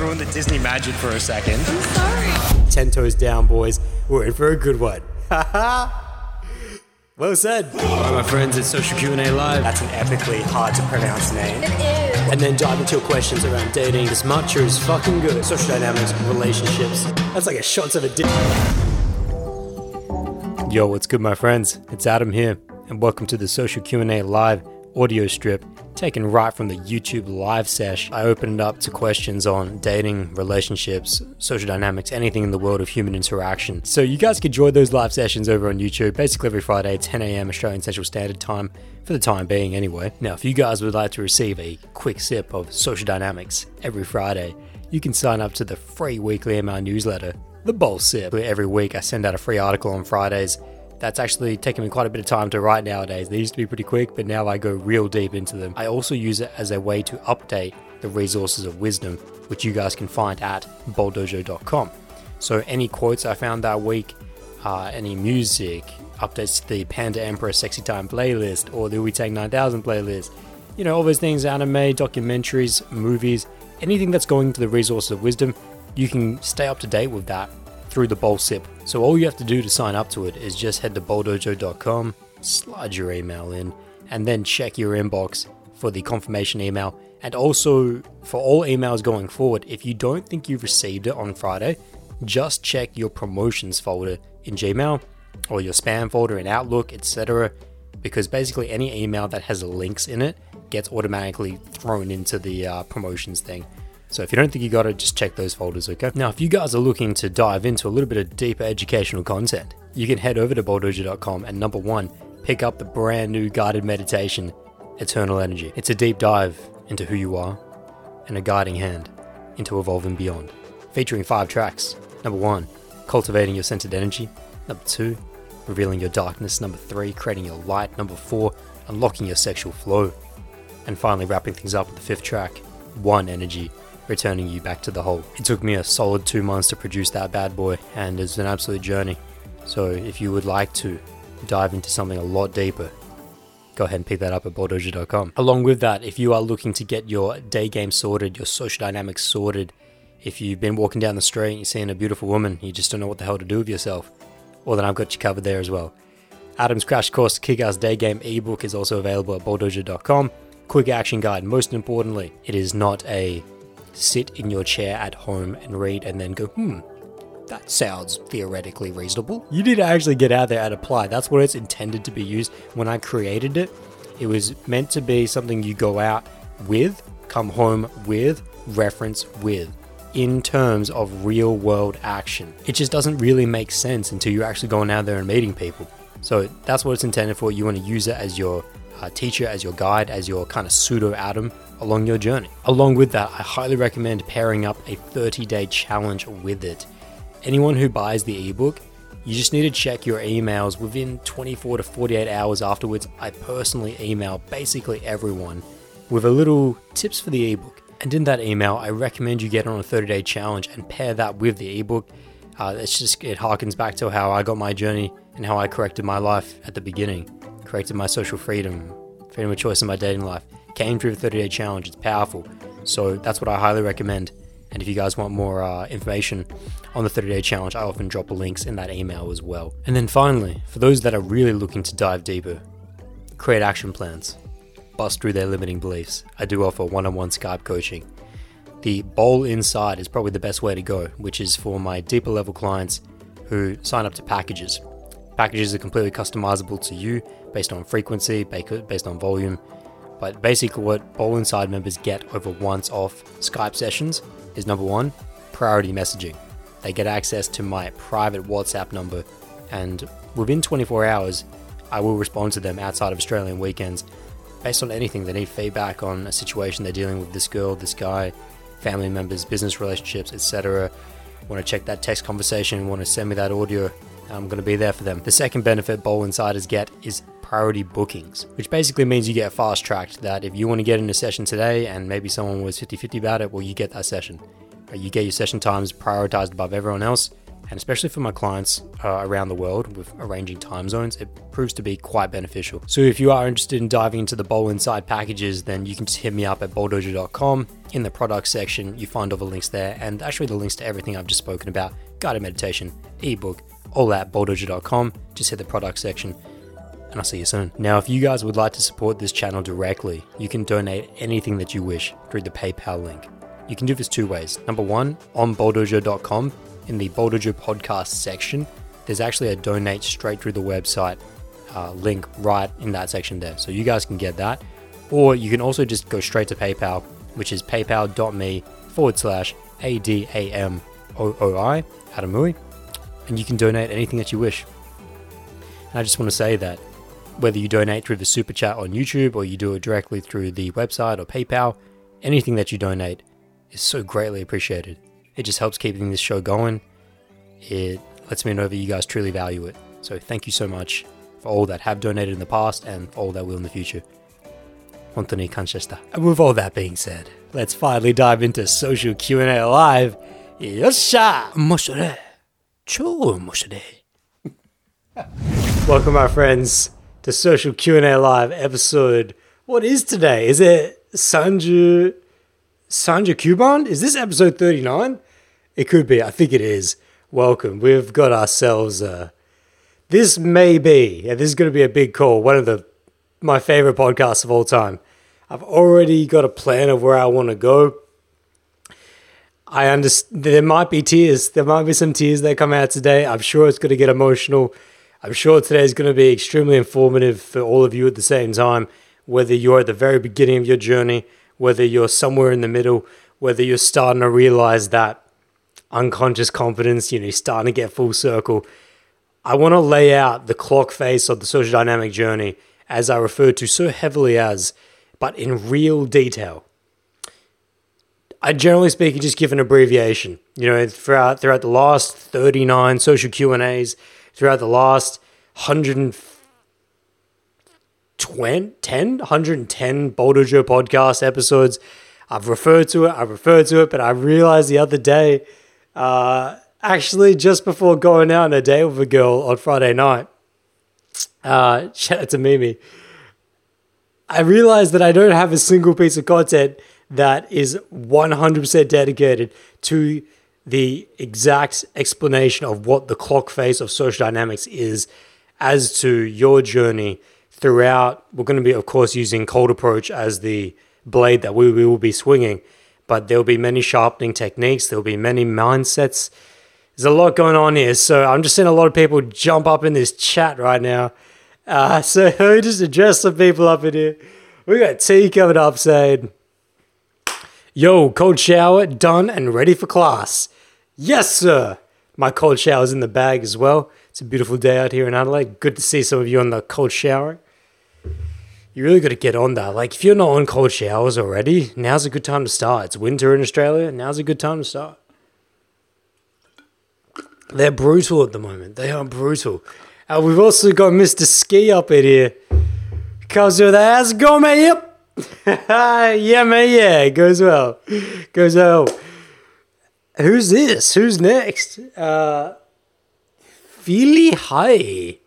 ruin the Disney magic for a second. I'm sorry. Ten toes down, boys. We're in for a good one. well said. All right, my friends, it's Social Q&A Live. That's an epically hard to pronounce name. It is. And then dive into your questions around dating. This matcha is fucking good. Social dynamics, relationships. That's like a shot of a dick. Yo, what's good, my friends? It's Adam here, and welcome to the Social Q&A Live audio strip taken right from the YouTube live sesh. I opened up to questions on dating, relationships, social dynamics, anything in the world of human interaction. So you guys can join those live sessions over on YouTube, basically every Friday, 10 a.m. Australian Central Standard Time, for the time being anyway. Now, if you guys would like to receive a quick sip of social dynamics every Friday, you can sign up to the free weekly email newsletter, The Bowl Sip. where Every week I send out a free article on Fridays that's actually taken me quite a bit of time to write nowadays. They used to be pretty quick, but now I go real deep into them. I also use it as a way to update the resources of wisdom, which you guys can find at bowldojo.com. So any quotes I found that week, uh, any music, updates to the Panda Emperor Sexy Time playlist or the Wu Tang 9000 playlist, you know, all those things, anime, documentaries, movies, anything that's going to the resources of wisdom, you can stay up to date with that through the Bowl Sip. So all you have to do to sign up to it is just head to bowldojo.com, slide your email in, and then check your inbox for the confirmation email. And also for all emails going forward, if you don't think you've received it on Friday, just check your promotions folder in Gmail or your spam folder in Outlook, etc. Because basically any email that has links in it gets automatically thrown into the uh, promotions thing. So if you don't think you got it, just check those folders, okay? Now, if you guys are looking to dive into a little bit of deeper educational content, you can head over to bowldojo.com and number one, pick up the brand new guided meditation, Eternal Energy. It's a deep dive into who you are and a guiding hand into evolving beyond, featuring five tracks. Number one, cultivating your centered energy. Number two, revealing your darkness. Number three, creating your light. Number four, unlocking your sexual flow. And finally, wrapping things up with the fifth track, One Energy, returning you back to the hole. It took me a solid two months to produce that bad boy, and it's an absolute journey. So if you would like to dive into something a lot deeper, go ahead and pick that up at bowldojo.com. Along with that, if you are looking to get your day game sorted, your social dynamics sorted, if you've been walking down the street and you're seeing a beautiful woman, you just don't know what the hell to do with yourself, well then I've got you covered there as well. Adam's Crash Course Kick-Ass Day Game ebook is also available at bowldojo.com. Quick action guide. Most importantly, it is not a sit in your chair at home and read and then go, hmm, that sounds theoretically reasonable. You need to actually get out there and apply. That's what it's intended to be used. When I created it, it was meant to be something you go out with, come home with, reference with, in terms of real world action. It just doesn't really make sense until you're actually going out there and meeting people. So that's what it's intended for. You want to use it as your uh, teacher, as your guide, as your kind of pseudo Adam along your journey. Along with that, I highly recommend pairing up a 30 day challenge with it. Anyone who buys the ebook, you just need to check your emails within 24 to 48 hours afterwards. I personally email basically everyone with a little tips for the ebook. And in that email, I recommend you get on a 30 day challenge and pair that with the ebook. Uh, it's just, it harkens back to how I got my journey and how I corrected my life at the beginning, corrected my social freedom, freedom of choice in my dating life came through the 30 day challenge. It's powerful. So that's what I highly recommend. And if you guys want more uh, information on the 30 day challenge, I often drop links in that email as well. And then finally, for those that are really looking to dive deeper, create action plans, bust through their limiting beliefs. I do offer one on one Skype coaching. The Bowl Inside is probably the best way to go, which is for my deeper level clients who sign up to packages. Packages are completely customizable to you based on frequency, based on volume, but basically, what Bowl Inside members get over once off Skype sessions is number one, priority messaging. They get access to my private WhatsApp number, and within 24 hours, I will respond to them outside of Australian weekends based on anything they need feedback on a situation they're dealing with this girl, this guy, family members, business relationships, etc. Want to check that text conversation, want to send me that audio, I'm going to be there for them. The second benefit Bowl Insiders get is priority bookings, which basically means you get fast tracked. That if you want to get in a session today and maybe someone was 50 50 about it, well, you get that session. You get your session times prioritized above everyone else, And especially for my clients uh, around the world with arranging time zones, it proves to be quite beneficial. So if you are interested in diving into the Bowl Inside packages, then you can just hit me up at bowldojo.com. In the product section, you find all the links there, and actually the links to everything I've just spoken about guided meditation, ebook, all at bowldojo.com. Just hit the product section and I'll see you soon. Now, if you guys would like to support this channel directly, you can donate anything that you wish through the PayPal link. You can do this two ways. Number one, on bowldojo.com, in the Bowldojo podcast section, there's actually a donate straight through the website uh, link right in that section there. So you guys can get that. Or you can also just go straight to PayPal, which is paypal.me forward slash ADAMOOI, Adamui, and you can donate anything that you wish. And I just want to say that whether you donate through the super chat on YouTube or you do it directly through the website or PayPal, anything that you donate is so greatly appreciated. It just helps keeping this show going. It lets me know that you guys truly value it. So thank you so much for all that have donated in the past and for all that will in the future. Hontoni kanshashita. And with all that being said, let's finally dive into social Q&A live. Yosha! Moshore. Chou moshore. Welcome, my friends, to Social Q&A Live episode. What is today? Is it Sanju Sanju Kuban? Is this episode 39? It could be. I think it is. Welcome. We've got ourselves uh this may be, yeah, this is going to be a big call. One of the my favorite podcasts of all time. I've already got a plan of where I want to go. I understand there might be tears. There might be some tears that come out today. I'm sure it's going to get emotional. I'm sure today is going to be extremely informative for all of you at the same time, whether you're at the very beginning of your journey, whether you're somewhere in the middle, whether you're starting to realize that unconscious confidence, you know, starting to get full circle. I want to lay out the clock face of the social dynamic journey as I refer to so heavily as, but in real detail. I generally speaking just give an abbreviation. You know, throughout throughout the last 39 social Q&As, throughout the last 120, 10, 110 Bowldojo podcast episodes. I've referred to it, I've referred to it, but I realized the other day, uh, actually just before going out on a date with a girl on Friday night, uh, shout out to Mimi, I realized that I don't have a single piece of content that is 100% dedicated to the exact explanation of what the clock face of social dynamics is as to your journey throughout. We're going to be, of course, using cold approach as the blade that we, will be swinging, but there'll be many sharpening techniques, there'll be many mindsets. There's a lot going on here. So I'm just seeing a lot of people jump up in this chat right now. Uh, so let me just address some people up in here. We got T coming up saying, Yo, cold shower, done and ready for class. Yes, sir. My cold shower's in the bag as well. It's a beautiful day out here in Adelaide. Good to see some of you on the cold shower. You really got to get on that. Like, if you're not on cold showers already, now's a good time to start. It's winter in Australia. Now's a good time to start. They're brutal at the moment. They are brutal. Uh, we've also got Mr. Ski up in here. Comes with that. How's it going, mate? Yep. yeah, man, yeah, goes well. Goes well. Who's this? Who's next? Uh Hi.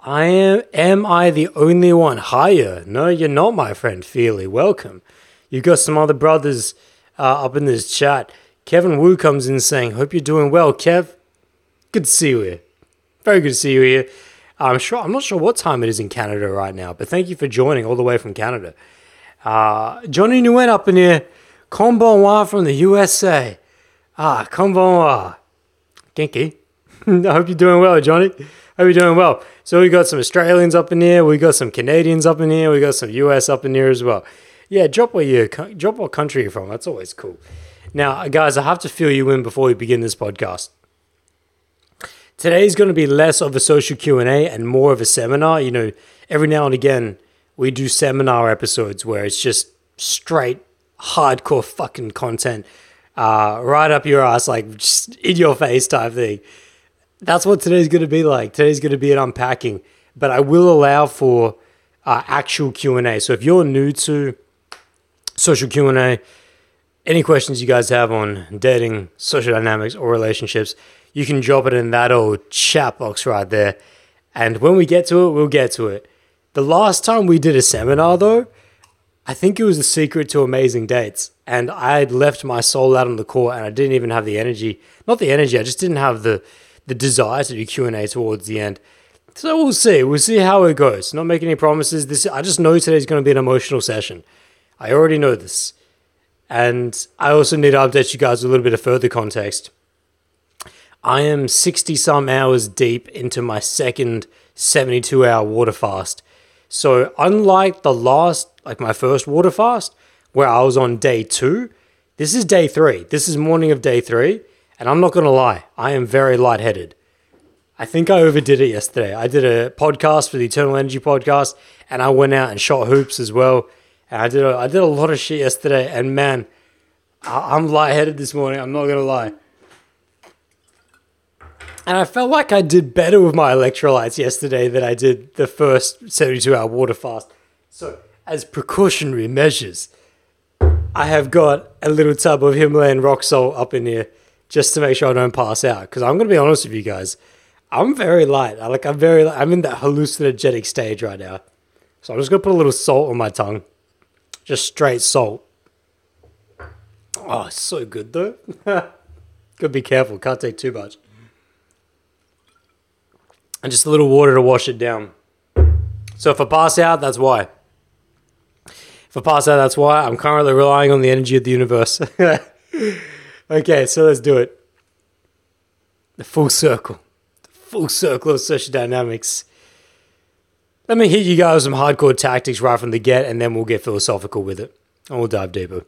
I am am I the only one higher? No, you're not, my friend Feely. Welcome. You've got some other brothers uh, up in this chat. Kevin Wu comes in saying, Hope you're doing well, Kev. Good to see you here. Very good to see you here. I'm sure I'm not sure what time it is in Canada right now, but thank you for joining all the way from Canada. Uh, Johnny Nguyen up in here. Konbanwa from the USA. Ah, konbanwa. Genki. I hope you're doing well, Johnny. Hope you're doing well. So we got some Australians up in here. We got some Canadians up in here. We got some US up in here as well. Yeah, drop where you drop what country you're from. That's always cool. Now, guys, I have to fill you in before we begin this podcast. Today's going to be less of a social Q&A and more of a seminar. You know, every now and again we do seminar episodes where it's just straight hardcore fucking content uh, right up your ass, like just in your face type thing. That's what today's going to be like. Today's going to be an unpacking, but I will allow for uh, actual Q and A. So if you're new to social Q and A, any questions you guys have on dating, social dynamics, or relationships, you can drop it in that old chat box right there. And when we get to it, we'll get to it. The last time we did a seminar, though, I think it was the secret to amazing dates. And I had left my soul out on the court and I didn't even have the energy. Not the energy, I just didn't have the, the desire to do Q&A towards the end. So we'll see. We'll see how it goes. Not making any promises. This I just know today's going to be an emotional session. I already know this. And I also need to update you guys with a little bit of further context. I am 60 some hours deep into my second 72 hour water fast. So, unlike the last, like my first water fast, where I was on day two, this is day three. This is morning of day three. And I'm not going to lie, I am very lightheaded. I think I overdid it yesterday. I did a podcast for the Eternal Energy podcast, and I went out and shot hoops as well. And I did a, I did a lot of shit yesterday, and man, I, I'm lightheaded this morning. I'm not gonna lie. And I felt like I did better with my electrolytes yesterday than I did the first 72 hour water fast. So, as precautionary measures, I have got a little tub of Himalayan rock salt up in here just to make sure I don't pass out. Because I'm gonna be honest with you guys, I'm very light. I like I'm very I'm in that hallucinogenic stage right now. So I'm just gonna put a little salt on my tongue. Just straight salt. Oh, so good though. Gotta be careful, can't take too much. And just a little water to wash it down. So if I pass out, that's why. If I pass out, that's why. I'm currently relying on the energy of the universe. okay, so let's do it. The full circle. The full circle of social dynamics. Let me hit you guys with some hardcore tactics right from the get, and then we'll get philosophical with it. And we'll dive deeper.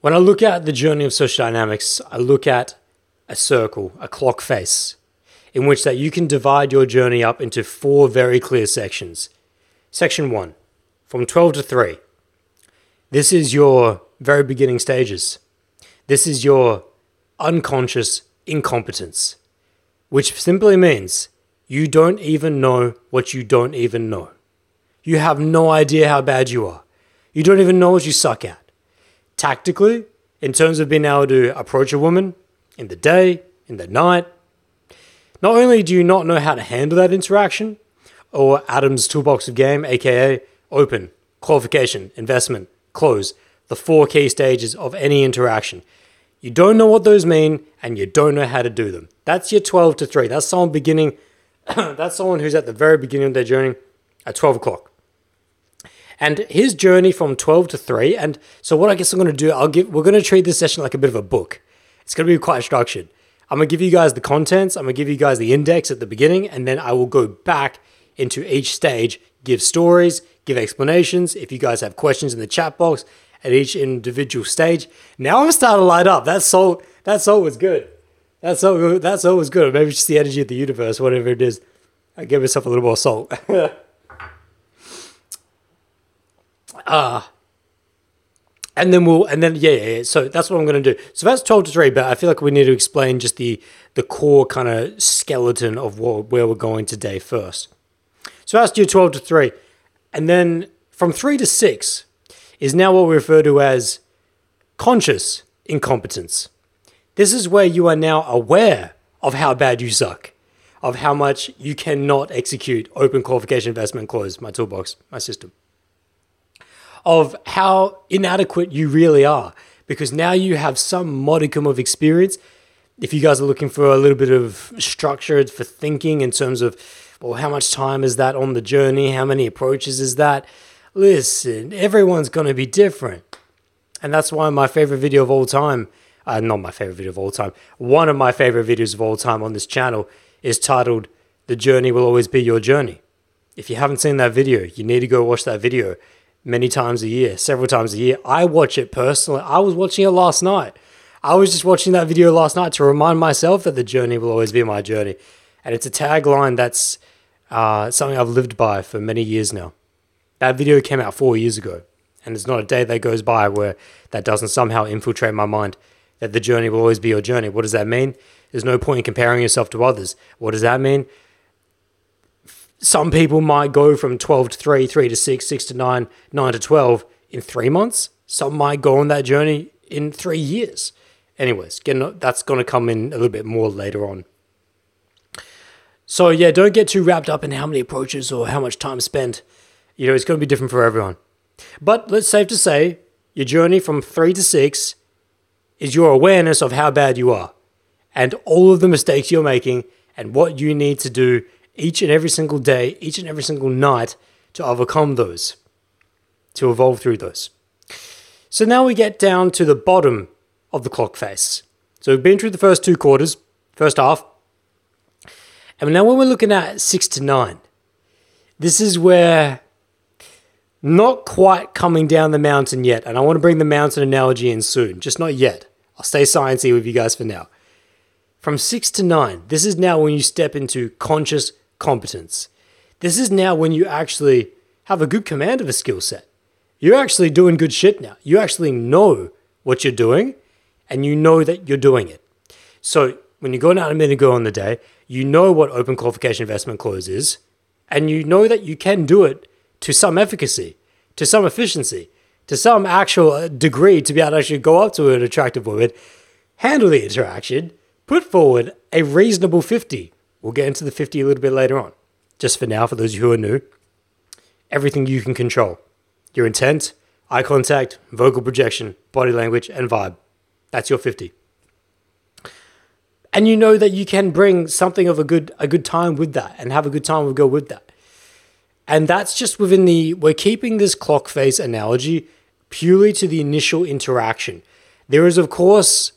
When I look at the journey of social dynamics, I look at a circle, a clock face, in which that you can divide your journey up into four very clear sections. Section 1, from 12 to 3. This is your very beginning stages. This is your unconscious incompetence, which simply means you don't even know what you don't even know. You have no idea how bad you are. You don't even know what you suck at. Tactically, in terms of being able to approach a woman in the day, in the night, not only do you not know how to handle that interaction, or Adam's toolbox of game, aka open, qualification, investment, close, the four key stages of any interaction. You don't know what those mean and you don't know how to do them. That's your 12 to 3. That's someone beginning that's someone who's at the very beginning of their journey at 12 o'clock. And his journey from 12 to 3. And so what I guess I'm going to do, I'll give, we're going to treat this session like a bit of a book. It's going to be quite structured. I'm to give you guys the contents. I'm to give you guys the index at the beginning. And then I will go back into each stage, give stories, give explanations. If you guys have questions in the chat box at each individual stage. Now I'm starting to light up. That salt, that salt was good. That's so that's always good. Maybe it's just the energy of the universe, whatever it is. I give myself a little more salt. Ah. uh, and then we'll and then yeah, yeah, yeah, so that's what I'm gonna do. So that's twelve to three, but I feel like we need to explain just the the core kind of skeleton of what, where we're going today first. So that's your twelve to three. And then from three to six is now what we refer to as conscious incompetence. This is where you are now aware of how bad you suck, of how much you cannot execute open qualification investment close, my toolbox, my system, of how inadequate you really are, because now you have some modicum of experience. If you guys are looking for a little bit of structure for thinking in terms of, well, how much time is that on the journey? How many approaches is that? Listen, everyone's going to be different. And that's why my favorite video of all time uh, not my favorite video of all time. One of my favorite videos of all time on this channel is titled The Journey Will Always Be Your Journey. If you haven't seen that video, you need to go watch that video many times a year, several times a year. I watch it personally. I was watching it last night. I was just watching that video last night to remind myself that the journey will always be my journey. And it's a tagline that's uh, something I've lived by for many years now. That video came out four years ago, and there's not a day that goes by where that doesn't somehow infiltrate my mind that the journey will always be your journey. What does that mean? There's no point in comparing yourself to others. What does that mean? Some people might go from 12 to 3, 3 to 6, 6 to 9, 9 to 12 in three months. Some might go on that journey in three years. Anyways, that's going to come in a little bit more later on. So yeah, don't get too wrapped up in how many approaches or how much time spent. You know, it's going to be different for everyone. But let's safe to say, your journey from three to six is your awareness of how bad you are and all of the mistakes you're making and what you need to do each and every single day, each and every single night to overcome those, to evolve through those. So now we get down to the bottom of the clock face. So we've been through the first two quarters, first half. And now when we're looking at six to nine, this is where not quite coming down the mountain yet. And I want to bring the mountain analogy in soon, just not yet. I'll stay sciencey with you guys for now. From six to nine, this is now when you step into conscious competence. This is now when you actually have a good command of a skill set. You're actually doing good shit now. You actually know what you're doing and you know that you're doing it. So when you're going out a minute ago on the day, you know what open qualification investment clause is, and you know that you can do it to some efficacy, to some efficiency, to some actual uh, degree to be able to actually go up to an attractive woman, handle the interaction, put forward a reasonable 50. We'll get into the 50 a little bit later on. Just for now, for those who are new, everything you can control your intent, eye contact, vocal projection, body language, and vibe. That's your 50. And you know that you can bring something of a good a good time with that and have a good time with go with that. And that's just within the we're keeping this clock face analogy purely to the initial interaction. There is of course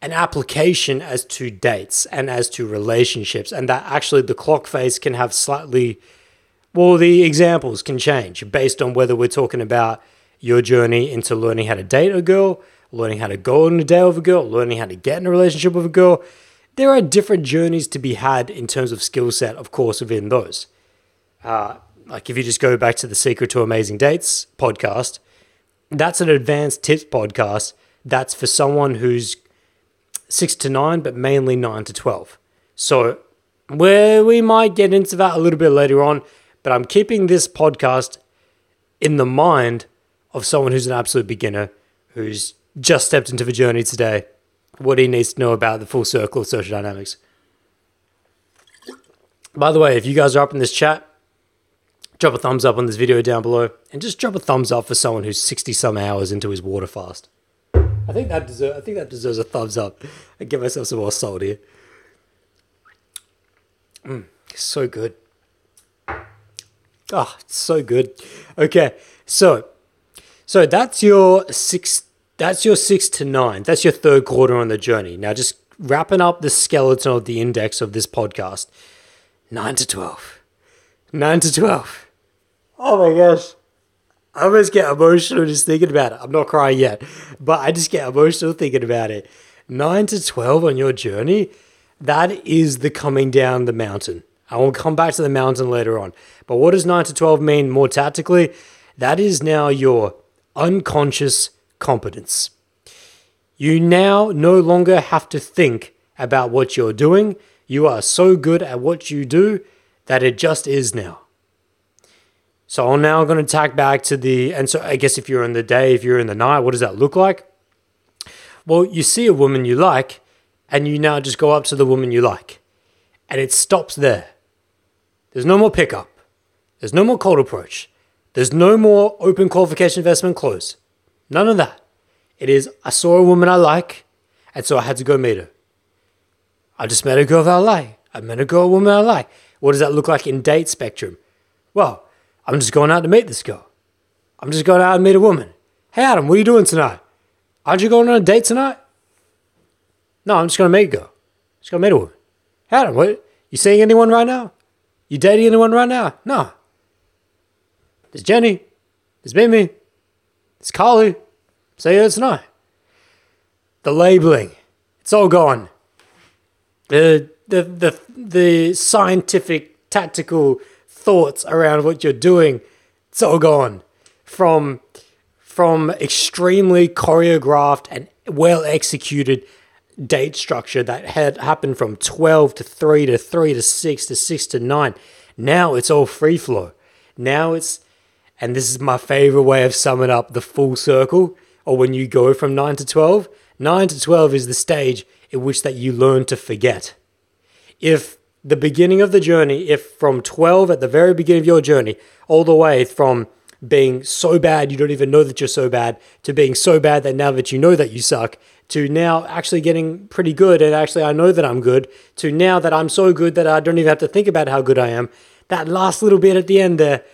an application as to dates and as to relationships and that actually the clock face can have slightly well the examples can change based on whether we're talking about your journey into learning how to date a girl learning how to go on a date with a girl, learning how to get in a relationship with a girl. There are different journeys to be had in terms of skill set, of course, within those. Uh, like if you just go back to the Secret to Amazing Dates podcast, that's an advanced tips podcast. That's for someone who's six to nine, but mainly nine to 12. So, where we might get into that a little bit later on, but I'm keeping this podcast in the mind of someone who's an absolute beginner, who's just stepped into the journey today, what he needs to know about the full circle of social dynamics. By the way, if you guys are up in this chat, drop a thumbs up on this video down below and just drop a thumbs up for someone who's 60 some hours into his water fast. I think that deserves I think that deserves a thumbs up. I give myself some more salt here. Mm, so good. Ah, oh, so good. Okay, so so that's your six that's your six to nine. That's your third quarter on the journey. Now, just wrapping up the skeleton of the index of this podcast nine to 12. Nine to 12. Oh my gosh. I almost get emotional just thinking about it. I'm not crying yet, but I just get emotional thinking about it. Nine to 12 on your journey, that is the coming down the mountain. I will come back to the mountain later on. But what does 9 to 12 mean more tactically? That is now your unconscious competence. You now no longer have to think about what you're doing. You are so good at what you do that it just is now. So I'm now going to tack back to the, and so I guess if you're in the day, if you're in the night, what does that look like? Well, you see a woman you like, and you now just go up to the woman you like, and it stops there. There's no more pickup. There's no more cold approach. There's no more open qualification investment close. None of that. It is, I saw a woman I like, and so I had to go meet her. I just met a girl that I like. I met a girl, a woman I like. What does that look like in date spectrum? Well, I'm just going out to meet this girl. I'm just going out and meet a woman. Hey, Adam, what are you doing tonight? Aren't you going on a date tonight? No, I'm just going to meet a girl. Just going to meet a woman. Hey, Adam, what? You seeing anyone right now? You dating anyone right now? No. There's Jenny. There's Mimi. It's Carly. Say it's not. The labeling. It's all gone. The the the the scientific tactical thoughts around what you're doing, it's all gone. From from extremely choreographed and well executed date structure that had happened from 12 to 3 to 3 to 6 to 6 to 9. Now it's all free flow. Now it's And this is my favorite way of summing up the full circle or when you go from 9 to 12. 9 to 12 is the stage in which that you learn to forget. If the beginning of the journey, if from 12 at the very beginning of your journey, all the way from being so bad you don't even know that you're so bad to being so bad that now that you know that you suck to now actually getting pretty good and actually I know that I'm good to now that I'm so good that I don't even have to think about how good I am. That last little bit at the end there,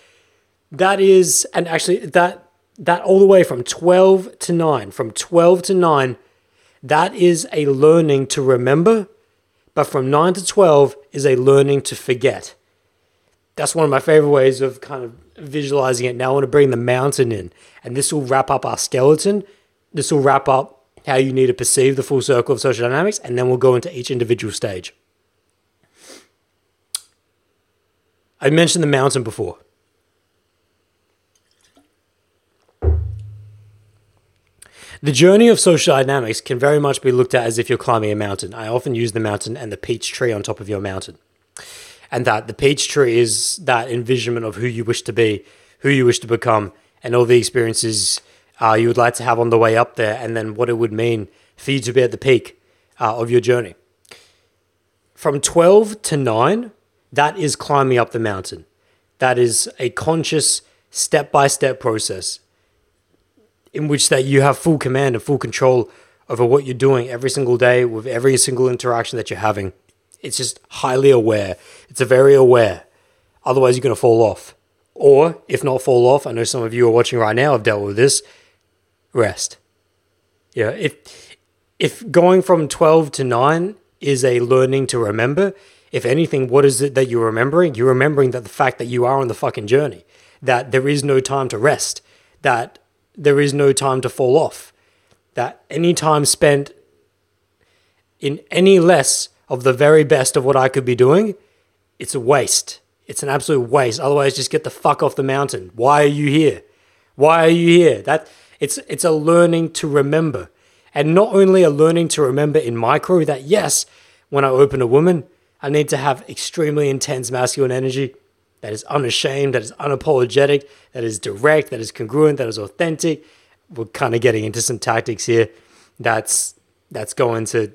that is, and actually that that all the way from 12 to 9, from 12 to 9, that is a learning to remember, but from 9 to 12 is a learning to forget. That's one of my favorite ways of kind of visualizing it. Now I want to bring the mountain in, and this will wrap up our skeleton. This will wrap up how you need to perceive the full circle of social dynamics, and then we'll go into each individual stage. I mentioned the mountain before. The journey of social dynamics can very much be looked at as if you're climbing a mountain. I often use the mountain and the peach tree on top of your mountain. And that the peach tree is that envisionment of who you wish to be, who you wish to become, and all the experiences uh, you would like to have on the way up there, and then what it would mean for you to be at the peak uh, of your journey. From 12 to 9, that is climbing up the mountain. That is a conscious, step by step process in which that you have full command and full control over what you're doing every single day with every single interaction that you're having. It's just highly aware. It's a very aware. Otherwise, you're going to fall off. Or, if not fall off, I know some of you are watching right now have dealt with this. Rest. Yeah, if if going from 12 to 9 is a learning to remember, if anything, what is it that you're remembering? You're remembering that the fact that you are on the fucking journey, that there is no time to rest, that there is no time to fall off. That any time spent in any less of the very best of what I could be doing, it's a waste. It's an absolute waste. Otherwise, just get the fuck off the mountain. Why are you here? Why are you here? That it's it's a learning to remember. And not only a learning to remember in micro that yes, when I open a woman, I need to have extremely intense masculine energy that is unashamed, that is unapologetic, that is direct, that is congruent, that is authentic. We're kind of getting into some tactics here. That's that's going to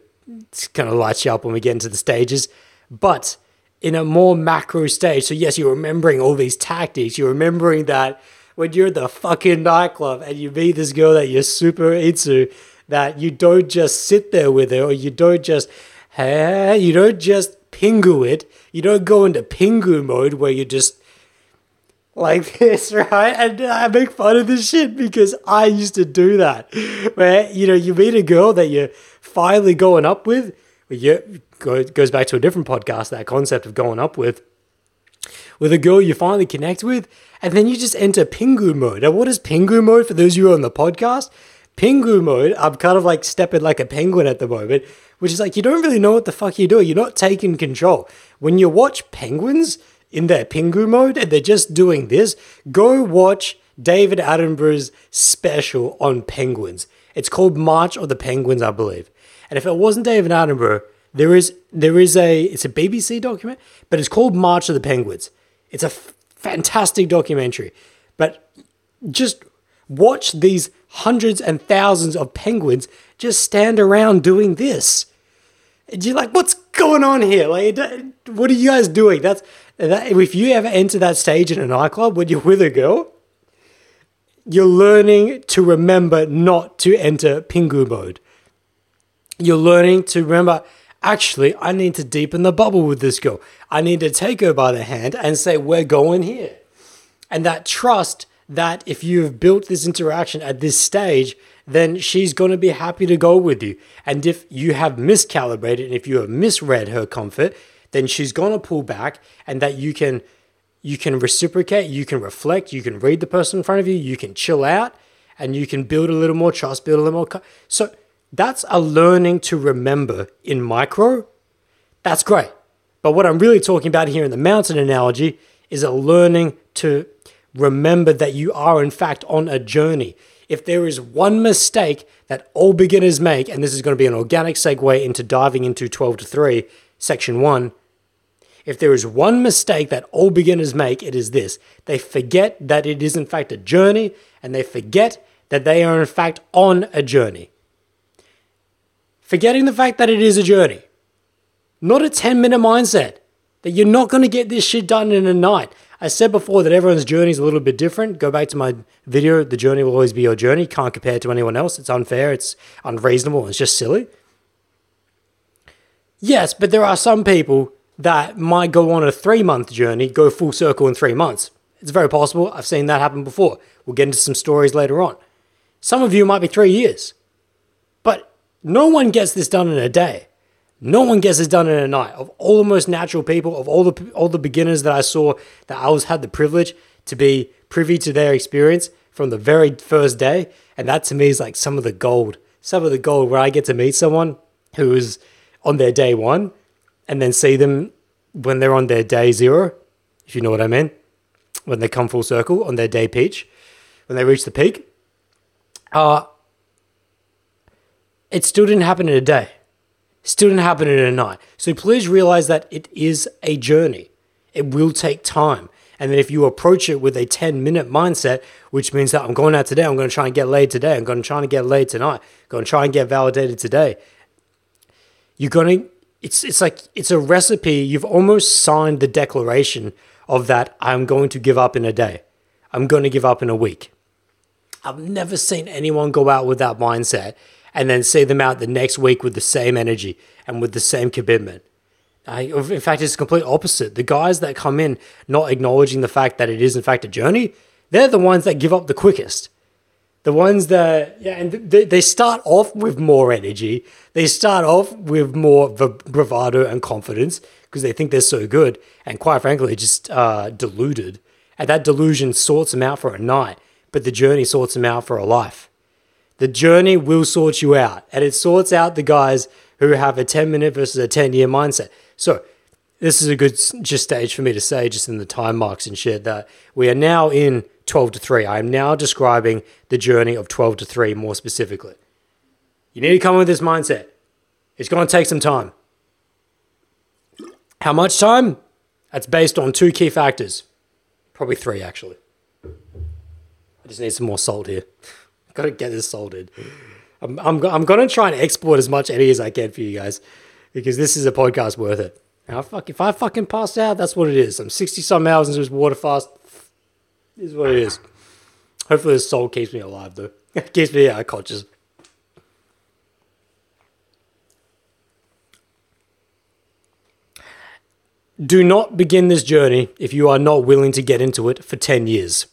kind of light you up when we get into the stages. But in a more macro stage, so yes, you're remembering all these tactics. You're remembering that when you're at the fucking nightclub and you meet this girl that you're super into, that you don't just sit there with her or you don't just hey, you don't just pingu it. You don't go into pingu mode where you just like this, right? And I make fun of this shit because I used to do that. Where, you know, you meet a girl that you're finally going up with, you, goes back to a different podcast, that concept of going up with, with a girl you finally connect with, and then you just enter Pingu mode. Now, what is Pingu mode for those of you on the podcast? Pingu mode, I'm kind of like stepping like a penguin at the moment, which is like you don't really know what the fuck you're doing. You're not taking control. When you watch penguins in their pingu mode and they're just doing this, go watch David Attenborough's special on penguins. It's called March of the Penguins, I believe. And if it wasn't David Attenborough, there is there is a it's a BBC document, but it's called March of the Penguins. It's a f- fantastic documentary. But just watch these hundreds and thousands of penguins just stand around doing this. And you're like, what's going on here? Like, what are you guys doing? That's that, if you ever enter that stage in a nightclub when you're with a girl, you're learning to remember not to enter Pingu mode. You're learning to remember, actually, I need to deepen the bubble with this girl. I need to take her by the hand and say, we're going here. And that trust that if you've built this interaction at this stage, then she's going to be happy to go with you. And if you have miscalibrated and if you have misread her comfort, then she's going to pull back and that you can you can reciprocate, you can reflect, you can read the person in front of you, you can chill out and you can build a little more trust, build a little more so that's a learning to remember in micro. That's great. But what I'm really talking about here in the mountain analogy is a learning to remember that you are in fact on a journey if there is one mistake that all beginners make, and this is going to be an organic segue into diving into 12 to 3, section 1, If there is one mistake that all beginners make, it is this they forget that it is in fact a journey and they forget that they are in fact on a journey. Forgetting the fact that it is a journey, not a 10 minute mindset, that you're not going to get this shit done in a night. I said before that everyone's journey is a little bit different. Go back to my video. The journey will always be your journey. Can't compare it to anyone else. It's unfair. It's unreasonable. It's just silly. Yes, but there are some people that might go on a three month journey, go full circle in three months. It's very possible. I've seen that happen before. We'll get into some stories later on. Some of you might be three years. But no one gets this done in a day. No one gets this done in a night. Of all the most natural people, of all the all the beginners that I saw, that I was had the privilege to be privy to their experience from the very first day, and that to me is like some of the gold. Some of the gold where I get to meet someone who is on their day one, and then see them when they're on their day zero, if you know what I mean, when they come full circle on their day peach, when they reach the peak. Uh, it still didn't happen in a day Still didn't happen in a night. So please realize that it is a journey. It will take time. And then if you approach it with a 10 minute mindset, which means that I'm going out today, I'm going to try and get laid today, I'm going to try and get laid tonight, I'm going to try and get validated today. You're going to, it's, it's like, it's a recipe. You've almost signed the declaration of that I'm going to give up in a day. I'm going to give up in a week. I've never seen anyone go out with that mindset and then see them out the next week with the same energy and with the same commitment. In fact, it's the complete opposite. The guys that come in not acknowledging the fact that it is, in fact, a journey, they're the ones that give up the quickest. The ones that, yeah, and they, they start off with more energy. They start off with more bravado and confidence because they think they're so good. And quite frankly, just uh, deluded. And that delusion sorts them out for a night, but the journey sorts them out for a life. The journey will sort you out, and it sorts out the guys who have a 10 minute versus a 10 year mindset. So, this is a good just stage for me to say, just in the time marks and shit, that we are now in 12 to 3. I am now describing the journey of 12 to 3 more specifically. You need to come with this mindset. It's going to take some time. How much time? That's based on two key factors. Probably three, actually. I just need some more salt here. Gotta get this sorted. I'm, I'm, I'm gonna try and export as much Eddie as I can for you guys because this is a podcast worth it. Now, fuck, if I fucking pass out, that's what it is. I'm 60 some hours into this water fast. This is what it is. Hopefully, the soul keeps me alive, though. keeps me uh, conscious. Do not begin this journey if you are not willing to get into it for 10 years.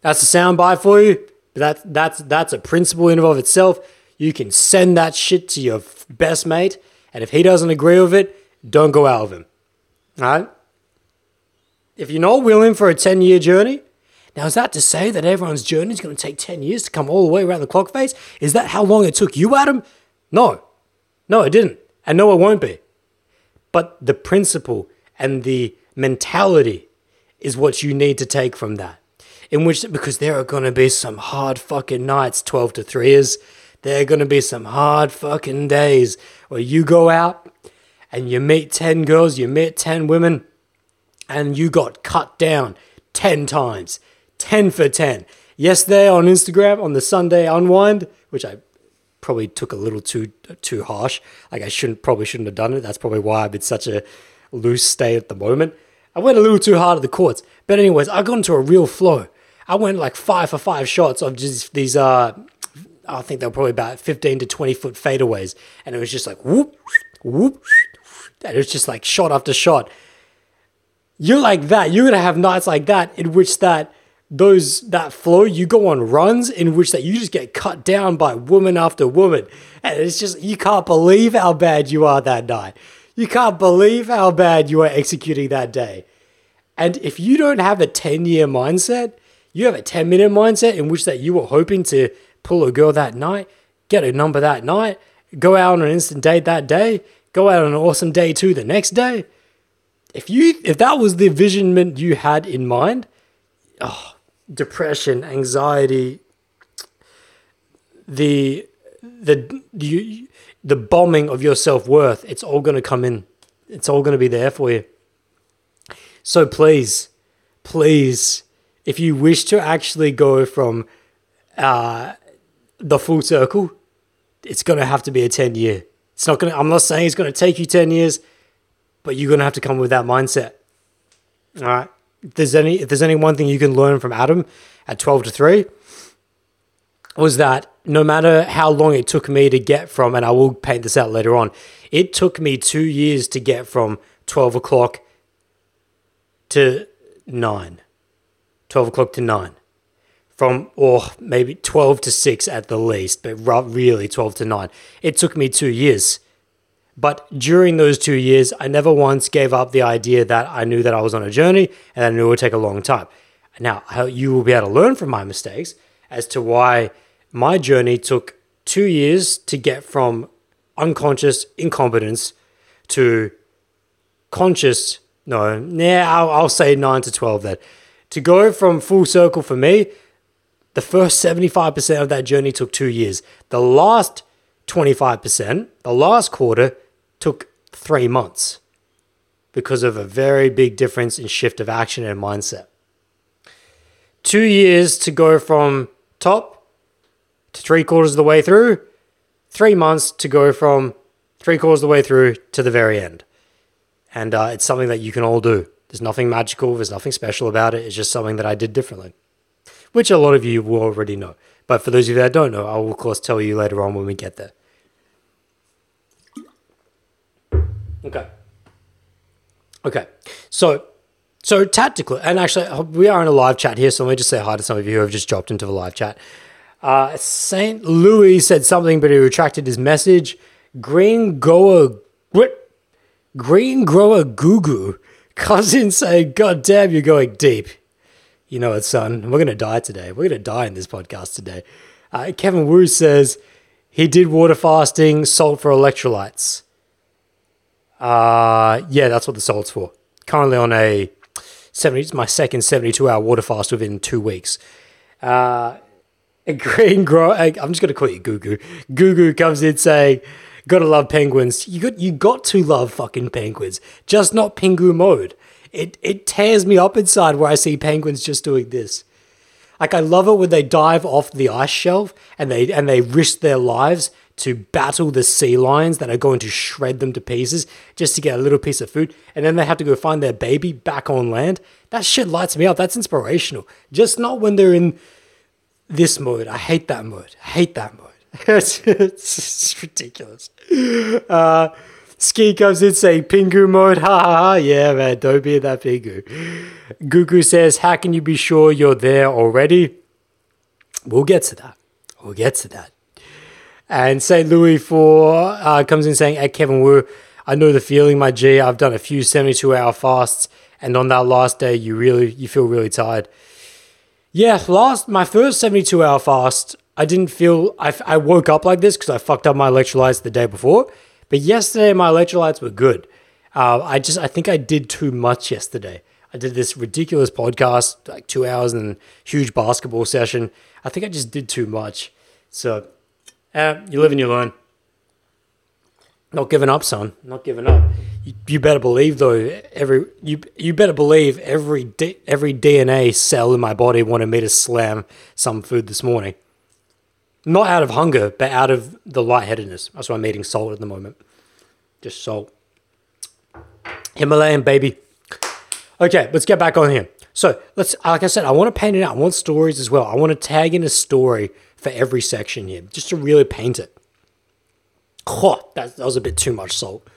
That's a soundbite for you. But that's that's that's a principle in and of itself. You can send that shit to your best mate, and if he doesn't agree with it, don't go out with him. All right? If you're not willing for a 10 year journey, now is that to say that everyone's journey is going to take 10 years to come all the way around the clock face? Is that how long it took you, Adam? No. No, it didn't. And no, it won't be. But the principle and the mentality is what you need to take from that in which because there are going to be some hard fucking nights 12 to 3 is there are going to be some hard fucking days where you go out and you meet 10 girls you meet 10 women and you got cut down 10 times. 10 for 10 yesterday on instagram on the sunday unwind which i probably took a little too too harsh. Like i shouldn't probably shouldn't have done it. That's probably why i'm in such a loose state at the moment. I went a little too hard at the courts. But anyways, I got into a real flow. I went like five for five shots of just these. Uh, I think they were probably about fifteen to twenty foot fadeaways, and it was just like whoop, whoop, and it was just like shot after shot. You're like that. You're gonna have nights like that in which that those that flow you go on runs in which that you just get cut down by woman after woman and it's just you can't believe how bad you are that night you can't believe how bad you are executing that day and if you don't have a 10 year mindset you have a 10 minute mindset in which that you were hoping to pull a girl that night, get a number that night, go out on an instant date that day, go out on an awesome day too the next day. If you if that was the visionment you had in mind, oh, depression, anxiety, the the you, the bombing of your self worth, it's all going to come in It's all going to be there for you. So please, please, if you wish to actually go from uh, the full circle, it's going to have to be a 10 year. It's not going to, I'm not saying it's going to take you 10 years, but you're going to have to come with that mindset. All right. If there's any, if there's any one thing you can learn from Adam at 12 to 3, was that no matter how long it took me to get from, and I will paint this out later on, it took me two years to get from 12 o'clock to 9. 12 o'clock to 9. From, or maybe 12 to 6 at the least, but really 12 to 9. It took me two years. But during those two years, I never once gave up the idea that I knew that I was on a journey and I knew it would take a long time. Now, you will be able to learn from my mistakes as to why my journey took two years to get from unconscious incompetence to conscious. No, yeah, I'll, I'll say nine to 12 then. To go from full circle for me, the first 75% of that journey took two years. The last 25%, the last quarter, took three months because of a very big difference in shift of action and mindset. Two years to go from top to three quarters of the way through, three months to go from three quarters of the way through to the very end. And uh, it's something that you can all do. There's nothing magical, there's nothing special about it. It's just something that I did differently, which a lot of you will already know. But for those of you that don't know, I will, of course, tell you later on when we get there. Okay. Okay. So, so tactically, and actually, we are in a live chat here, so let me just say hi to some of you who have just dropped into the live chat. Uh, St. Louis said something, but he retracted his message. Green Goa Green Grower Cousin saying, God damn, you're going deep. You know it, son. We're going to die today. We're going to die in this podcast today. Uh, Kevin Wu says he did water fasting, salt for electrolytes. Uh, yeah, that's what the salt's for. Currently on a 70, it's my second 72 hour water fast within two weeks. Uh, green grow. I'm just going to call you Gugu. Gugu comes in saying, "Gotta love penguins. You got you got to love fucking penguins. Just not Pingu mode. It it tears me up inside where I see penguins just doing this. Like I love it when they dive off the ice shelf and they and they risk their lives to battle the sea lions that are going to shred them to pieces just to get a little piece of food, and then they have to go find their baby back on land. That shit lights me up. That's inspirational. Just not when they're in this mode. I hate that mode. I hate that mode. it's, it's, ridiculous. Uh, Ski comes in saying Pingu mode. Ha ha ha. Yeah, man. Don't be that Pingu. Gugu says, How can you be sure you're there already? We'll get to that. We'll get to that. And St. Louis for uh, comes in saying, At Kevin Wu, I know the feeling, my G. I've done a few 72 hour fasts, and on that last day, you really you feel really tired. Yeah, last my first 72 hour fast, I didn't feel I, I woke up like this because I fucked up my electrolytes the day before. But yesterday my electrolytes were good. Uh, I just I think I did too much yesterday. I did this ridiculous podcast, like two hours and huge basketball session. I think I just did too much. So, uh, you live and you learn. Not giving up, son. Not giving up you, better believe though every you you better believe every every DNA cell in my body wanted me to slam some food this morning. Not out of hunger, but out of the lightheadedness. That's why I'm eating salt at the moment. Just salt. Himalayan baby. Okay, let's get back on here. So let's, like I said, I want to paint it out. I want stories as well. I want to tag in a story for every section here, just to really paint it. Oh, that, that was a bit too much salt.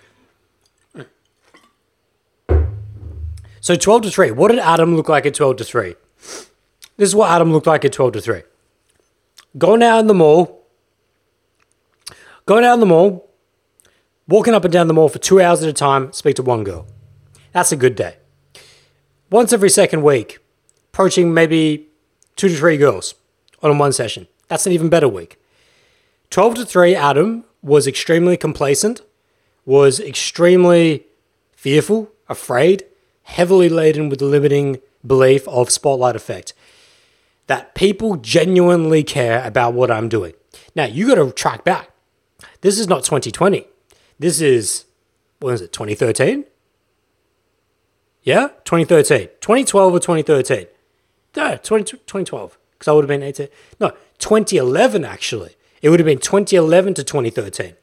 So 12 to 3. What did Adam look like at 12 to 3? This is what Adam looked like at 12 to 3. Going in the mall, going in the mall, walking up and down the mall for two hours at a time, speak to one girl. That's a good day. Once every second week, approaching maybe two to three girls on one session. That's an even better week. 12 to 3, Adam was extremely complacent, was extremely fearful, afraid, heavily laden with the limiting belief of spotlight effect that people genuinely care about what I'm doing. Now, you got to track back. This is not 2020. This is what is it, 2013? Yeah, 2013. 2012 or 2013? No, 20, 2012. Because I would have been 18. No, 2011 actually. It would have been 2011 to 2013.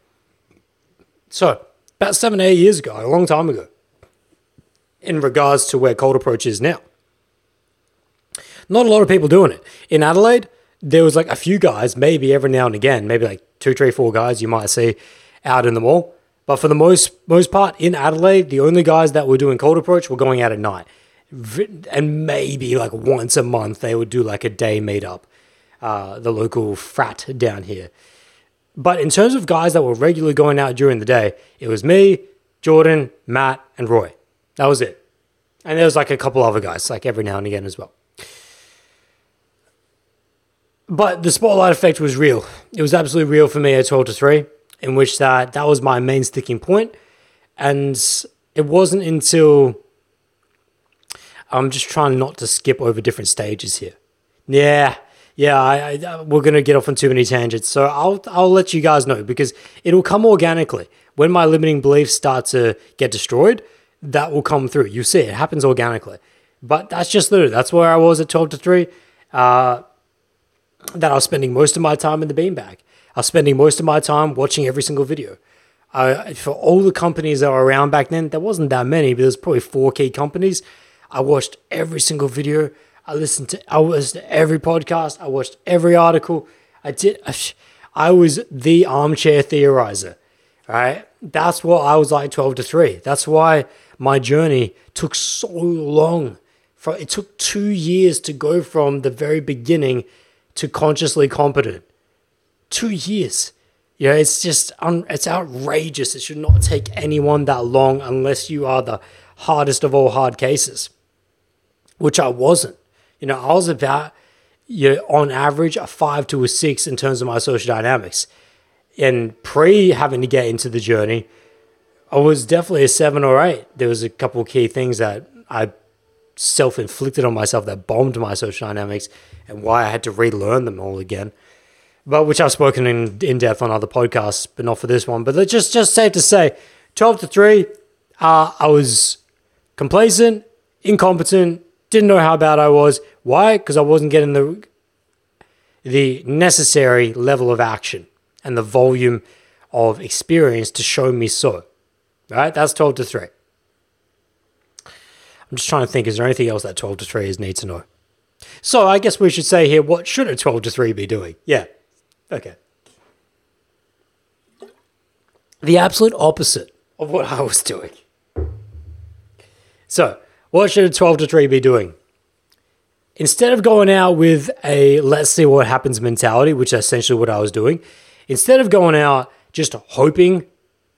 So, about seven, eight years ago, a long time ago, in regards to where cold approach is now. Not a lot of people doing it. In Adelaide, there was like a few guys, maybe every now and again, maybe like two, three, four guys you might see out in the mall. But for the most most part in Adelaide, the only guys that were doing cold approach were going out at night, and maybe like once a month they would do like a day meetup, uh, the local frat down here. But in terms of guys that were regularly going out during the day, it was me, Jordan, Matt, and Roy. That was it. And there was like a couple other guys, like every now and again as well. But the spotlight effect was real. It was absolutely real for me at 12 to 3, in which that, that was my main sticking point. And it wasn't until I'm just trying not to skip over different stages here. Yeah, yeah, I, I, we're gonna get off on too many tangents, so I'll I'll let you guys know because it'll come organically when my limiting beliefs start to get destroyed. That will come through. You see, it happens organically. But that's just literally that's where I was at twelve to three. Uh, that I was spending most of my time in the beanbag. I was spending most of my time watching every single video. Uh, for all the companies that were around back then, there wasn't that many, but there's probably four key companies. I watched every single video. I listened to I listened to every podcast. I watched every article. I did. I was the armchair theorizer. Right. That's what I was like 12 to 3. That's why my journey took so long. For it took two years to go from the very beginning to consciously competent. Two years. Know, it's just un- it's outrageous. It should not take anyone that long unless you are the hardest of all hard cases, which I wasn't. You know, I was about you know, on average a five to a six in terms of my social dynamics. And pre having to get into the journey, I was definitely a seven or eight. There was a couple key things that I self inflicted on myself that bombed my social dynamics and why I had to relearn them all again. But which I've spoken in in depth on other podcasts, but not for this one. But just just safe to say, twelve to three, uh, I was complacent, incompetent, didn't know how bad I was. Why? Because I wasn't getting the the necessary level of action and the volume of experience to show me so. Right? That's 12 to 3. I'm just trying to think, is there anything else that 12 to 3 is need to know? So I guess we should say here, what should a 12 to 3 be doing? Yeah. Okay. The absolute opposite of what I was doing. So, what should a 12 to 3 be doing? Instead of going out with a let's see what happens mentality, which is essentially what I was doing, instead of going out just hoping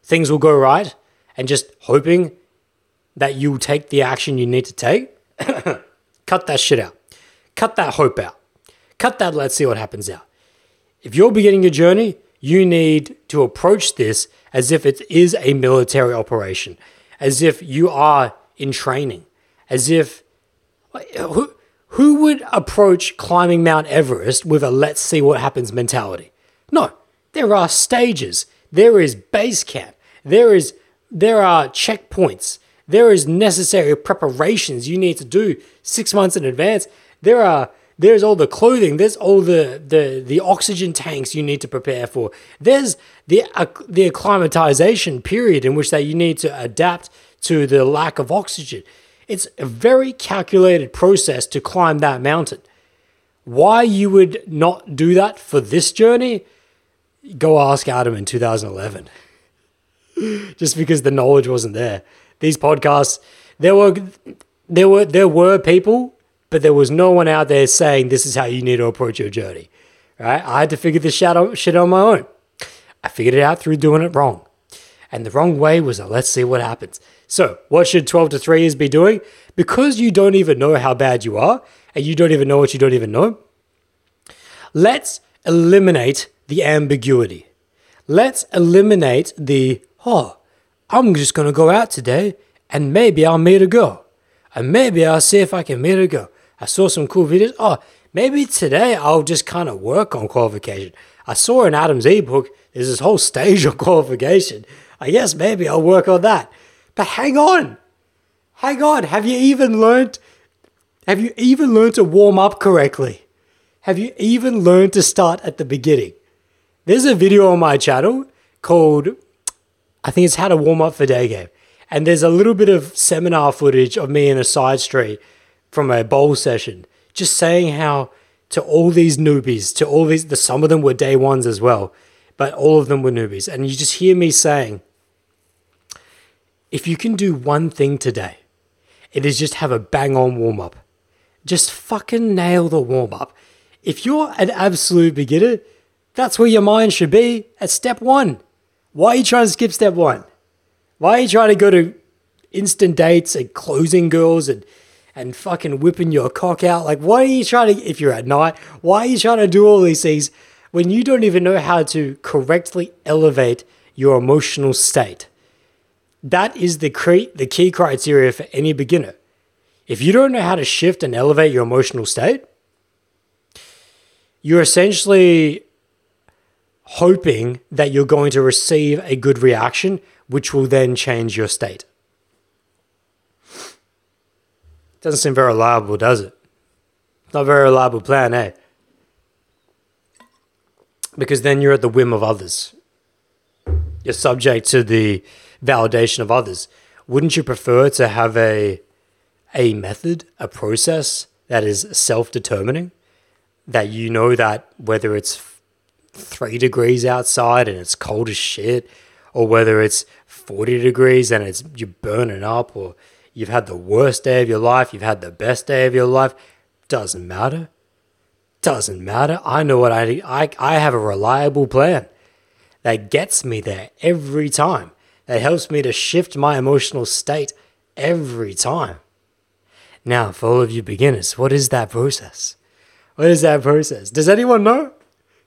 things will go right and just hoping that you take the action you need to take, cut that shit out. Cut that hope out. Cut that let's see what happens out. If you're beginning your journey, you need to approach this as if it is a military operation, as if you are in training, as if who, who would approach climbing Mount Everest with a let's see what happens mentality? No, there are stages. There is base camp. There is there are checkpoints. There is necessary preparations you need to do 6 months in advance. There are there's all the clothing, there's all the the the oxygen tanks you need to prepare for. There's the uh, the acclimatization period in which that you need to adapt to the lack of oxygen. It's a very calculated process to climb that mountain. Why you would not do that for this journey? Go ask Adam in 2011. Just because the knowledge wasn't there. These podcasts, there were there were there were people but there was no one out there saying this is how you need to approach your journey. Right? I had to figure this shit out, shit on my own. I figured it out through doing it wrong. And the wrong way was a let's see what happens. So, what should 12 to 3 years be doing? Because you don't even know how bad you are, and you don't even know what you don't even know, let's eliminate the ambiguity. Let's eliminate the, oh, I'm just going to go out today and maybe I'll meet a girl. And maybe I'll see if I can meet a girl. I saw some cool videos. Oh, maybe today I'll just kind of work on qualification. I saw in Adam's ebook, there's this whole stage of qualification. I guess maybe I'll work on that. But hang on. Hang on. Have you even learned have you even learned to warm up correctly? Have you even learned to start at the beginning? There's a video on my channel called I think it's how to warm up for day game. And there's a little bit of seminar footage of me in a side street from a bowl session, just saying how to all these newbies, to all these, the some of them were day ones as well, but all of them were newbies. And you just hear me saying, if you can do one thing today, it is just have a bang on warm up. Just fucking nail the warm up. If you're an absolute beginner, that's where your mind should be at step one. Why are you trying to skip step one? Why are you trying to go to instant dates and closing girls and and fucking whipping your cock out? Like, why are you trying to, if you're at night, why are you trying to do all these things when you don't even know how to correctly elevate your emotional state? That is the, cre- the key criteria for any beginner. If you don't know how to shift and elevate your emotional state, you're essentially hoping that you're going to receive a good reaction, which will then change your state. Doesn't seem very reliable, does it? Not a very reliable plan, eh? Because then you're at the whim of others. You're subject to the validation of others. Wouldn't you prefer to have a a method, a process that is self-determining? That you know that whether it's three degrees outside and it's cold as shit, or whether it's 40 degrees and it's you're burning up, or you've had the worst day of your life, you've had the best day of your life, doesn't matter. Doesn't matter. I know what I I I have a reliable plan that gets me there every time. That helps me to shift my emotional state every time. Now, for all of you beginners, what is that process? What is that process? Does anyone know?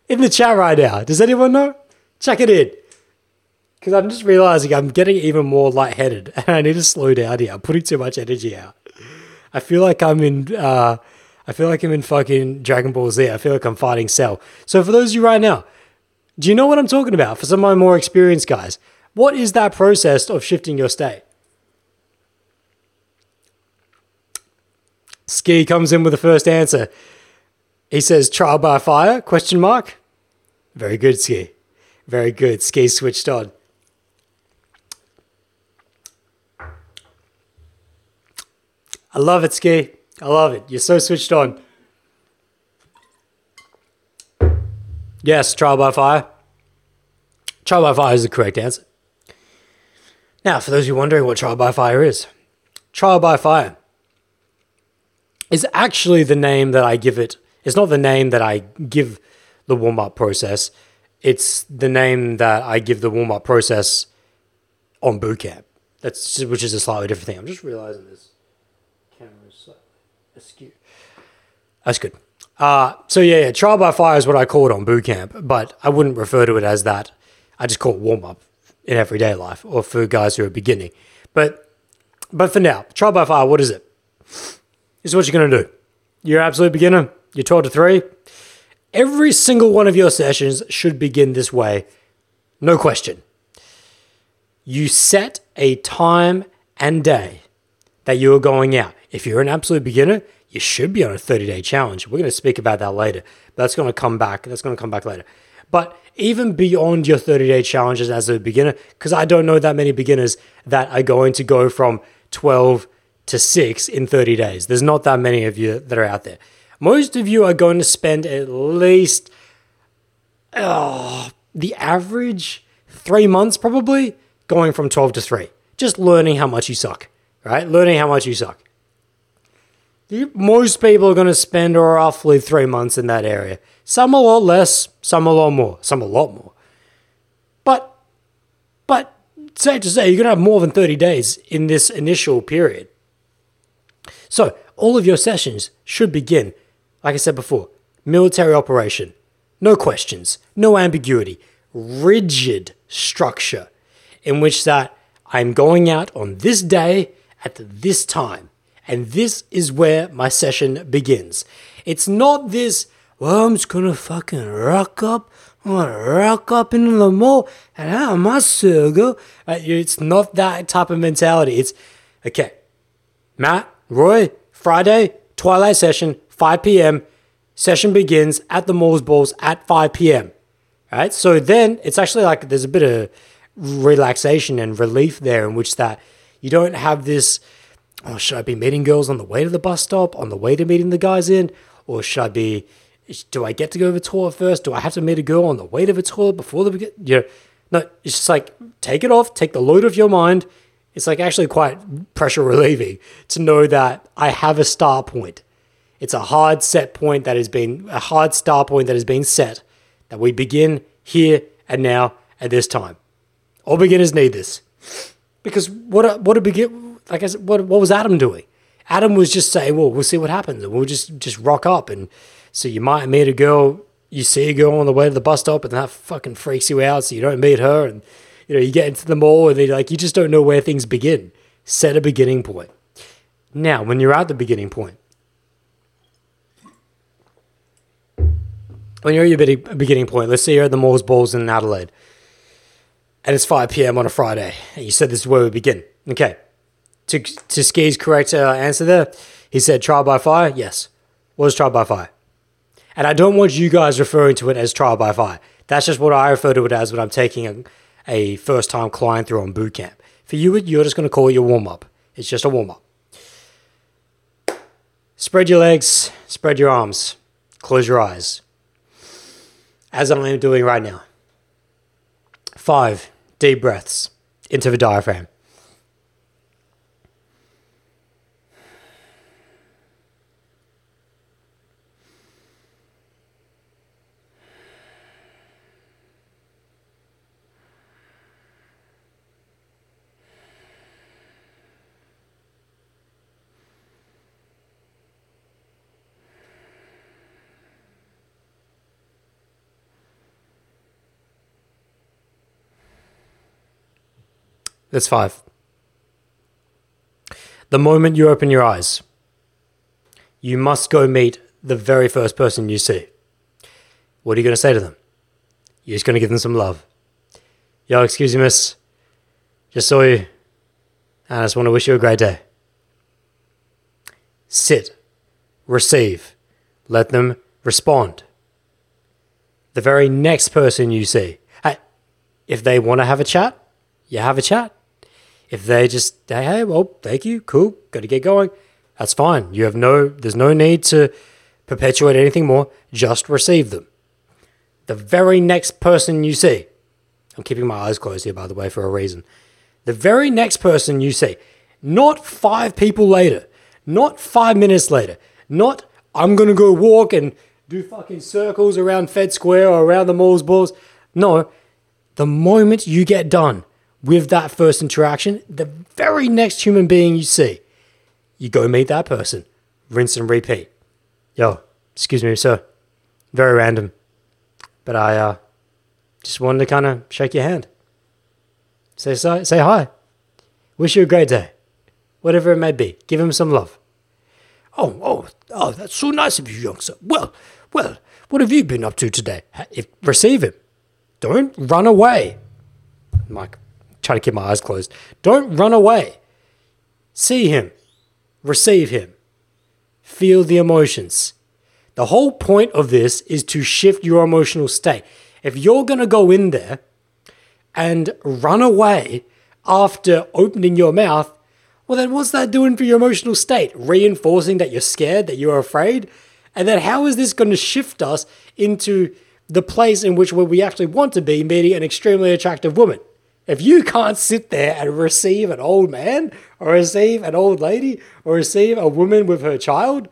In the chat right now, does anyone know? Check it in. Because I'm just realizing I'm getting even more lightheaded and I need to slow down here. I'm putting too much energy out. I feel like I'm in uh, I feel like I'm in fucking Dragon Ball Z. I feel like I'm fighting Cell. So for those of you right now, do you know what I'm talking about? For some of my more experienced guys, what is that process of shifting your state? Ski comes in with the first answer. He says trial by fire? Question mark. Very good, Ski. Very good. Ski switched on. I love it, Ski. I love it. You're so switched on. Yes, trial by fire. Trial by fire is the correct answer. Now, for those of you wondering what trial by fire is, trial by fire is actually the name that I give it. It's not the name that I give the warm up process. It's the name that I give the warm up process on boot camp. That's which is a slightly different thing. I'm just realizing this camera is slightly askew. That's good. Uh, so yeah, yeah, trial by fire is what I call it on boot camp, but I wouldn't refer to it as that. I just call it warm up in everyday life or for guys who are beginning. But but for now, trial by fire, what is it? This is what you're gonna do. You're an absolute beginner, you're 12 to 3. Every single one of your sessions should begin this way. No question. You set a time and day that you are going out. If you're an absolute beginner, you should be on a 30 day challenge. We're going to speak about that later. That's going to come back. That's going to come back later. But even beyond your 30 day challenges as a beginner, because I don't know that many beginners that are going to go from 12 to 6 in 30 days. There's not that many of you that are out there. Most of you are going to spend at least oh, the average three months probably going from 12 to 3. Just learning how much you suck, right? Learning how much you suck. Most people are going to spend roughly three months in that area. Some a lot less, some a lot more, some a lot more. But, but safe to say, you're going to have more than 30 days in this initial period. So, all of your sessions should begin, like I said before, military operation. No questions, no ambiguity, rigid structure in which that I'm going out on this day at this time. And this is where my session begins. It's not this, well, I'm just gonna fucking rock up I'm gonna rock up into the mall and have my circle. Uh, It's not that type of mentality. It's okay. Matt, Roy, Friday, twilight session, 5 p.m. Session begins at the Malls Balls at 5 p.m. Right? So then it's actually like there's a bit of relaxation and relief there in which that you don't have this, oh, should I be meeting girls on the way to the bus stop, on the way to meeting the guys in? Or should I be, do I get to go to the toilet first? Do I have to meet a girl on the way to the toilet before the, you know, no, it's just like take it off, take the load off your mind. It's like actually quite pressure relieving to know that I have a start point. It's a hard set point that has been a hard start point that has been set that we begin here and now at this time. All beginners need this because what what a begin like I said, what what was Adam doing? Adam was just saying, well, we'll see what happens, and we'll just just rock up, and so you might meet a girl, you see a girl on the way to the bus stop, and that fucking freaks you out, so you don't meet her, and you know you get into the mall, and then like you just don't know where things begin. Set a beginning point. Now, when you're at the beginning point, when you're at your beginning- point, let's say you're at the Malls Balls in Adelaide, and it's 5 p.m. on a Friday, and you said this is where we begin. Okay. To, to Ski's correct uh, answer there, he said trial by fire. Yes. What is trial by fire? And I don't want you guys referring to it as trial by fire. That's just what I refer to it as when I'm taking a, a first time client through on boot camp. For you, you're just going to call it your warm up. It's just a warm up. Spread your legs, spread your arms, close your eyes. As I am doing right now. Five deep breaths into the diaphragm. That's five. The moment you open your eyes, you must go meet the very first person you see. What are you going to say to them? You're just going to give them some love. Yo, excuse me, miss. Just saw you. I just want to wish you a great day. Sit. Receive. Let them respond. The very next person you see, if they want to have a chat, you have a chat. If they just, hey, hey, well, thank you, cool, got to get going, that's fine. You have no, there's no need to perpetuate anything more. Just receive them. The very next person you see, I'm keeping my eyes closed here, by the way, for a reason. The very next person you see, not five people later, not five minutes later, not I'm gonna go walk and do fucking circles around Fed Square or around the mall's balls. No, the moment you get done with that first interaction, the very next human being you see, you go meet that person, rinse and repeat. Yo, excuse me, sir. Very random, but I uh, just wanted to kind of shake your hand. Say say say hi. Wish you a great day, whatever it may be. Give him some love. Oh, oh, oh, that's so nice of you, young sir. Well, well, what have you been up to today? If, receive him. Don't run away. Mike, trying to keep my eyes closed. Don't run away. See him. Receive him. Feel the emotions. The whole point of this is to shift your emotional state. If you're going to go in there and run away after opening your mouth, well, then what's that doing for your emotional state? Reinforcing that you're scared, that you're afraid? And then how is this going to shift us into the place in which where we actually want to be, meeting an extremely attractive woman? If you can't sit there and receive an old man, or receive an old lady, or receive a woman with her child,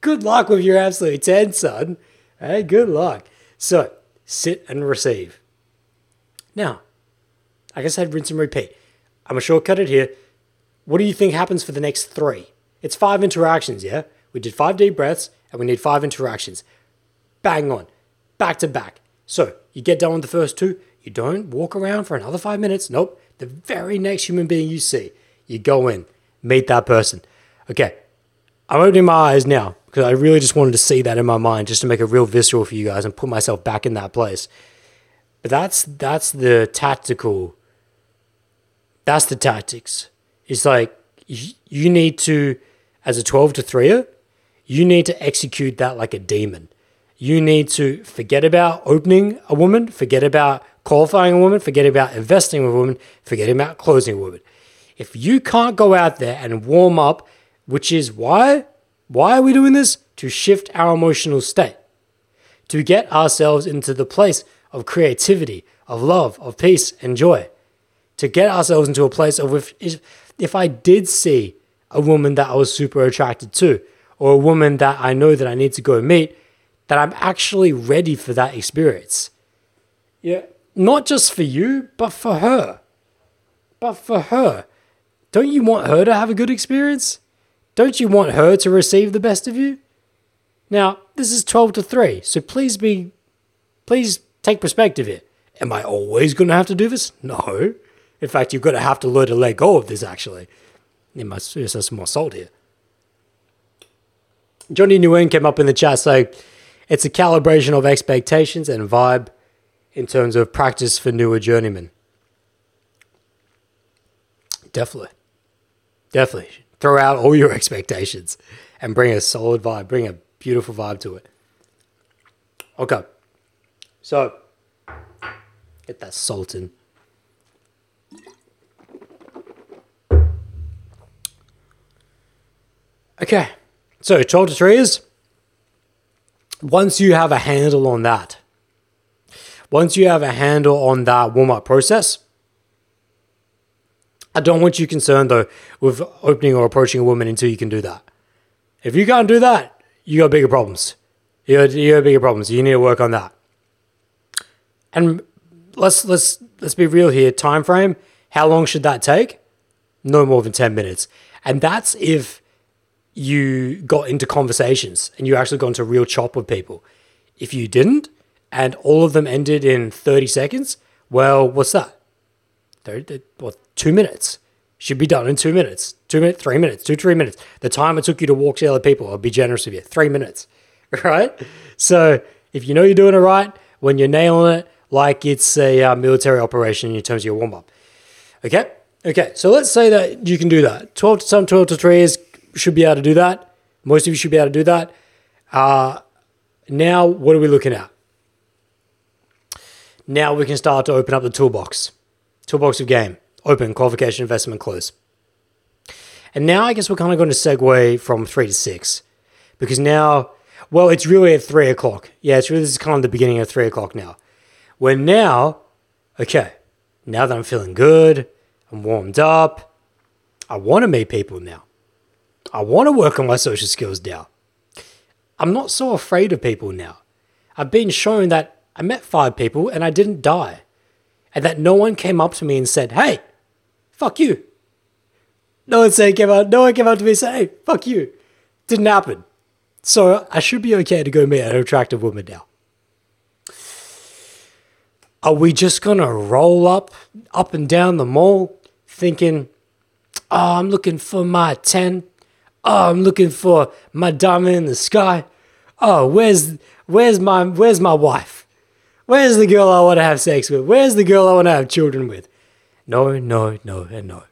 good luck with your absolute 10, son. Hey, good luck. So, sit and receive. Now, like I said, rinse and repeat. I'm to shortcut it here. What do you think happens for the next three? It's five interactions, yeah? We did five deep breaths and we need five interactions. Bang on, back to back. So you get done with the first two, you don't walk around for another five minutes. Nope. The very next human being you see, you go in, meet that person. Okay, I'm opening my eyes now because I really just wanted to see that in my mind just to make it real visceral for you guys and put myself back in that place. But that's that's the tactical. That's the tactics. It's like you, need to, as a twelve to threer, you need to execute that like a demon. You need to forget about opening a woman, forget about qualifying a woman, forget about investing with a woman, forget about closing a woman. If you can't go out there and warm up, which is why why are we doing this? To shift our emotional state. To get ourselves into the place of creativity, of love, of peace and joy. To get ourselves into a place of if, if, if I did see a woman that I was super attracted to, or a woman that I know that I need to go meet, that I'm actually ready for that experience. Yeah. Not just for you, but for her. But for her. Don't you want her to have a good experience? Don't you want her to receive the best of you? Now, this is 12 to 3, so please be please take perspective here. Am I always going to have to do this? No. In fact, you're going to have to learn to let go of this actually. It must there's some more salt here. Johnny Nguyen came up in the chat saying it's a calibration of expectations and vibe in terms of practice for newer journeymen. Definitely. Definitely. Throw out all your expectations and bring a solid vibe, bring a beautiful vibe to it. Okay. So, get that salt in. Okay. So, 12 to 3 is once you have a handle on that, once you have a handle on that warm up process, I don't want you concerned though with opening or approaching a woman until you can do that. If you can't do that, you got bigger problems. You got, you got bigger problems. You need to work on that. And let's let's let's be real here. Time frame. How long should that take? No more than ten minutes. And that's if you got into conversations and you actually got into real chop with people. If you didn't, and all of them ended in 30 seconds, well, what's that? 30, well, two minutes. Should be done in two minutes. Two minutes, three minutes, two, three minutes. The time it took you to walk to the other people, I'll be generous with you. Three minutes. Right? So if you know you're doing it right, when you're nailing it, like it's a uh, military operation in terms of your warm up. Okay? Okay, so let's say that you can do that. 12 to some 12 to 3 is should be able to do that. Most of you should be able to do that. Uh, now, what are we looking at? Now we can start to open up the toolbox. Toolbox of game. Open, qualification, investment, close. And now I guess we're kind of going to segue from three to six. Because now, well, it's really at three o'clock. Yeah, it's really, this is kind of the beginning of three o'clock now. Where now, okay, now that I'm feeling good, I'm warmed up, I want to meet people now. I want to work on my social skills now. I'm not so afraid of people now. I've been shown that I met five people and I didn't die. And that no one came up to me and said, hey, fuck you. No one said, came out, no one came up to me and said, hey, fuck you. Didn't happen. So I should be okay to go meet an attractive woman now. Are we just gonna roll up, up and down the mall, thinking, oh, I'm looking for my 10. Oh, I'm looking for my diamond in the sky. Oh, where's where's my where's my wife? Where's the girl I want to have sex with? Where's the girl I want to have children with? No, no, no, and no.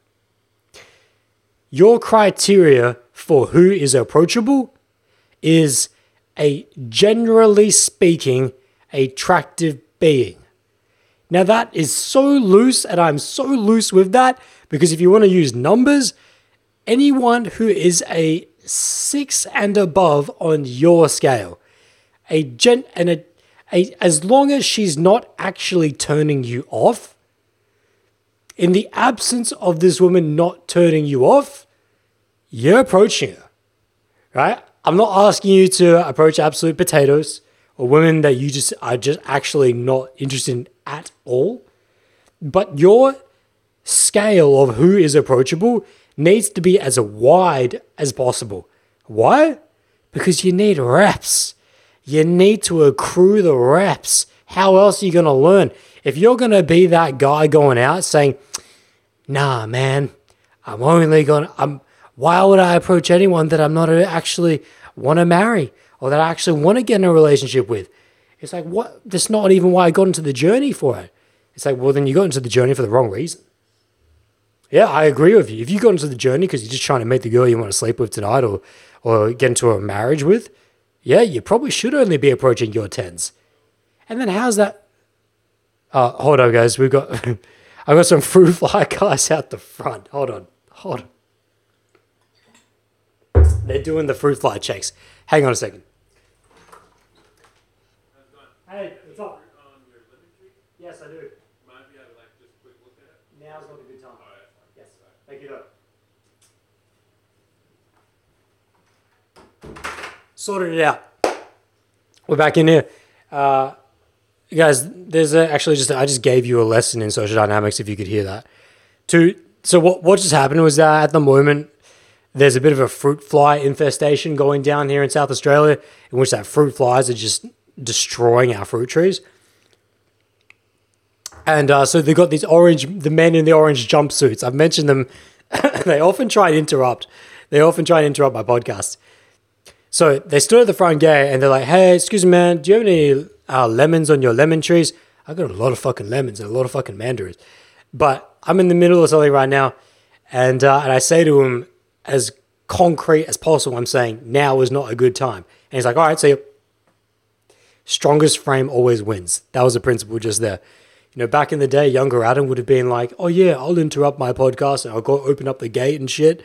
Your criteria for who is approachable is a generally speaking attractive being. Now, that is so loose, and I'm so loose with that because if you want to use numbers, anyone who is a six and above on your scale, a gent and a as long as she's not actually turning you off, in the absence of this woman not turning you off, you're approaching her, right? I'm not asking you to approach absolute potatoes or women that you just are just actually not interested in at all. But your scale of who is approachable needs to be as wide as possible. Why? Because you need reps. You need to accrue the reps. How else are you going to learn? If you're going to be that guy going out saying, nah, man, I'm only going to, why would I approach anyone that I'm not actually want to marry or that I actually want to get in a relationship with? It's like, what? That's not even why I got into the journey for it. It's like, well, then you got into the journey for the wrong reason. Yeah, I agree with you. If you got into the journey because you're just trying to meet the girl you want to sleep with tonight or, or get into a marriage with, yeah, you probably should only be approaching your tens. And then how's that? Uh, hold on, guys. We've got, I've got some fruit fly guys out the front. Hold on, hold on. They're doing the fruit fly checks. Hang on a second. Hey, what's up? Yes, I do. Now's not a good time. Yes, thank you though. Sorted it out. We're back in here. Uh, guys, there's a, actually just, I just gave you a lesson in social dynamics if you could hear that. To, so what, what just happened was that at the moment, there's a bit of a fruit fly infestation going down here in South Australia, in which that fruit flies are just destroying our fruit trees. And uh, so they've got these orange, the men in the orange jumpsuits. I've mentioned them. they often try and interrupt. They often try and interrupt my podcast. So they stood at the front gate and they're like, "Hey, excuse me, man, do you have any uh, lemons on your lemon trees?" I got a lot of fucking lemons and a lot of fucking mandarins, but I'm in the middle of something right now, and uh, and I say to him as concrete as possible. I'm saying now is not a good time, and he's like, "All right, see you." Strongest frame always wins. That was a principle just there. You know, back in the day, younger Adam would have been like, "Oh yeah, I'll interrupt my podcast and I'll go open up the gate and shit."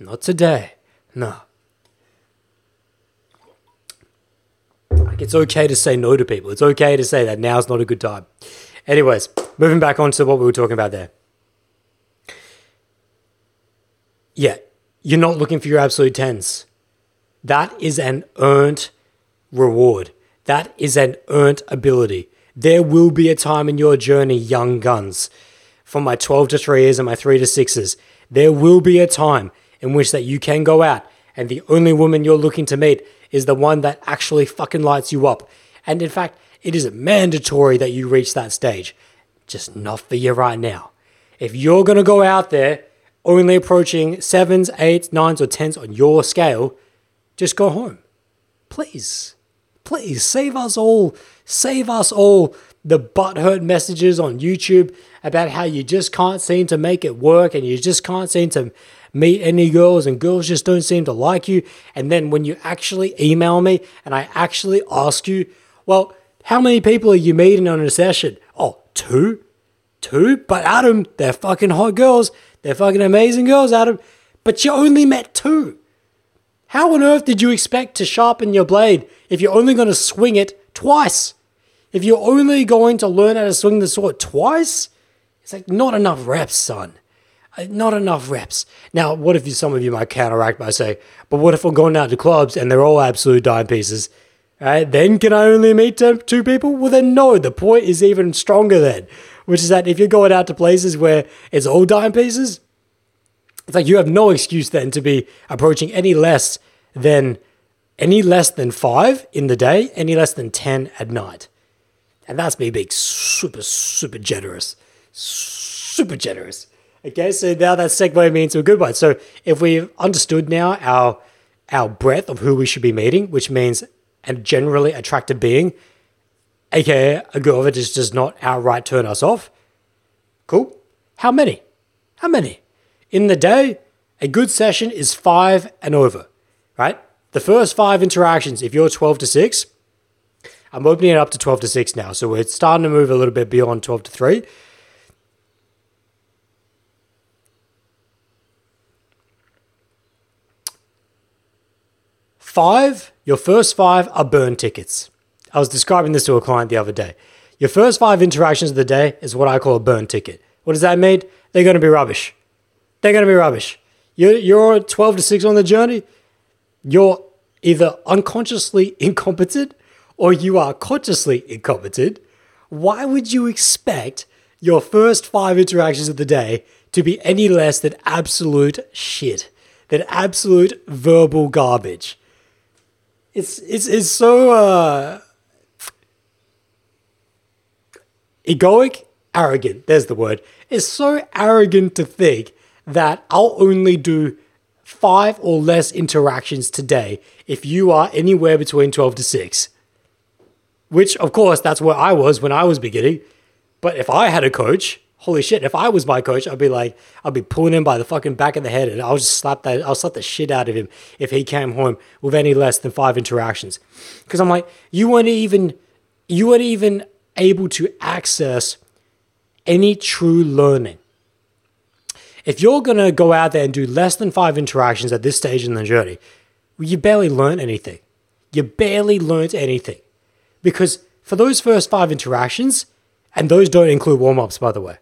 Not today. No. Like it's okay to say no to people. It's okay to say that now's not a good time. Anyways, moving back on to what we were talking about there. Yeah, you're not looking for your absolute tens. That is an earned reward. That is an earned ability. There will be a time in your journey, young guns, from my 12 to 3s and my 3 to 6s. There will be a time in which that you can go out and the only woman you're looking to meet is the one that actually fucking lights you up. And in fact, it is mandatory that you reach that stage. Just not for you right now. If you're going to go out there only approaching sevens, eights, nines, or tens on your scale, just go home. Please. Please save us all. Save us all the butthurt messages on YouTube about how you just can't seem to make it work and you just can't seem to meet any girls and girls just don't seem to like you. And then when you actually email me and I actually ask you, well, how many people are you meeting on a session? Oh, two? Two? But Adam, they're fucking hot girls. They're fucking amazing girls, Adam. But you only met two. How on earth did you expect to sharpen your blade if you're only going to swing it twice? If you're only going to learn how to swing the sword twice, it's like not enough reps, son. Uh, Not enough reps. Now, what if you, some of you might counteract by saying, but what if I'm going out to clubs and they're all absolute dime pieces? Right? Then can I only meet two two people? Well, then no. The point is even stronger then, which is that if you're going out to places where it's all dime pieces, it's like you have no excuse then to be approaching any less than any less than five in the day, any less than ten at night, and that's me being super super generous, super generous. Okay, so now that segue me into a good one. So if we've understood now our our breadth of who we should be meeting, which means a generally attractive being, aka a girl that just does not outright turn us off. Cool. How many? How many? In the day, a good session is five and over, right? The first five interactions, if you're 12 to 6, I'm opening it up to 12 to 6 now. So we're starting to move a little bit beyond 12 to 3. Five, your first five are burn tickets. I was describing this to a client the other day. Your first five interactions of the day is what I call a burn ticket. What does that mean? They're going to be rubbish. They're going to be rubbish. You're, you're 12 to 6 on the journey. You're either unconsciously incompetent or you are consciously incompetent. Why would you expect your first five interactions of the day to be any less than absolute shit, than absolute verbal garbage? It's it's it's so uh, egoic, arrogant. There's the word. It's so arrogant to think that I'll only do five or less interactions today if you are anywhere between 12 to 6. which of course that's where I was when I was beginning. But if I had a coach, holy shit, if I was my coach, I'd be like, I'd be pulling him by the fucking back of the head and I'll just slap that, I'll slap the shit out of him if he came home with any less than five interactions. Because I'm like, you weren't even, you weren't even able to access any true learning. If you're gonna go out there and do less than five interactions at this stage in the journey, you barely learn anything. You barely learned anything. Because for those first five interactions, and those don't include warm ups, by the way,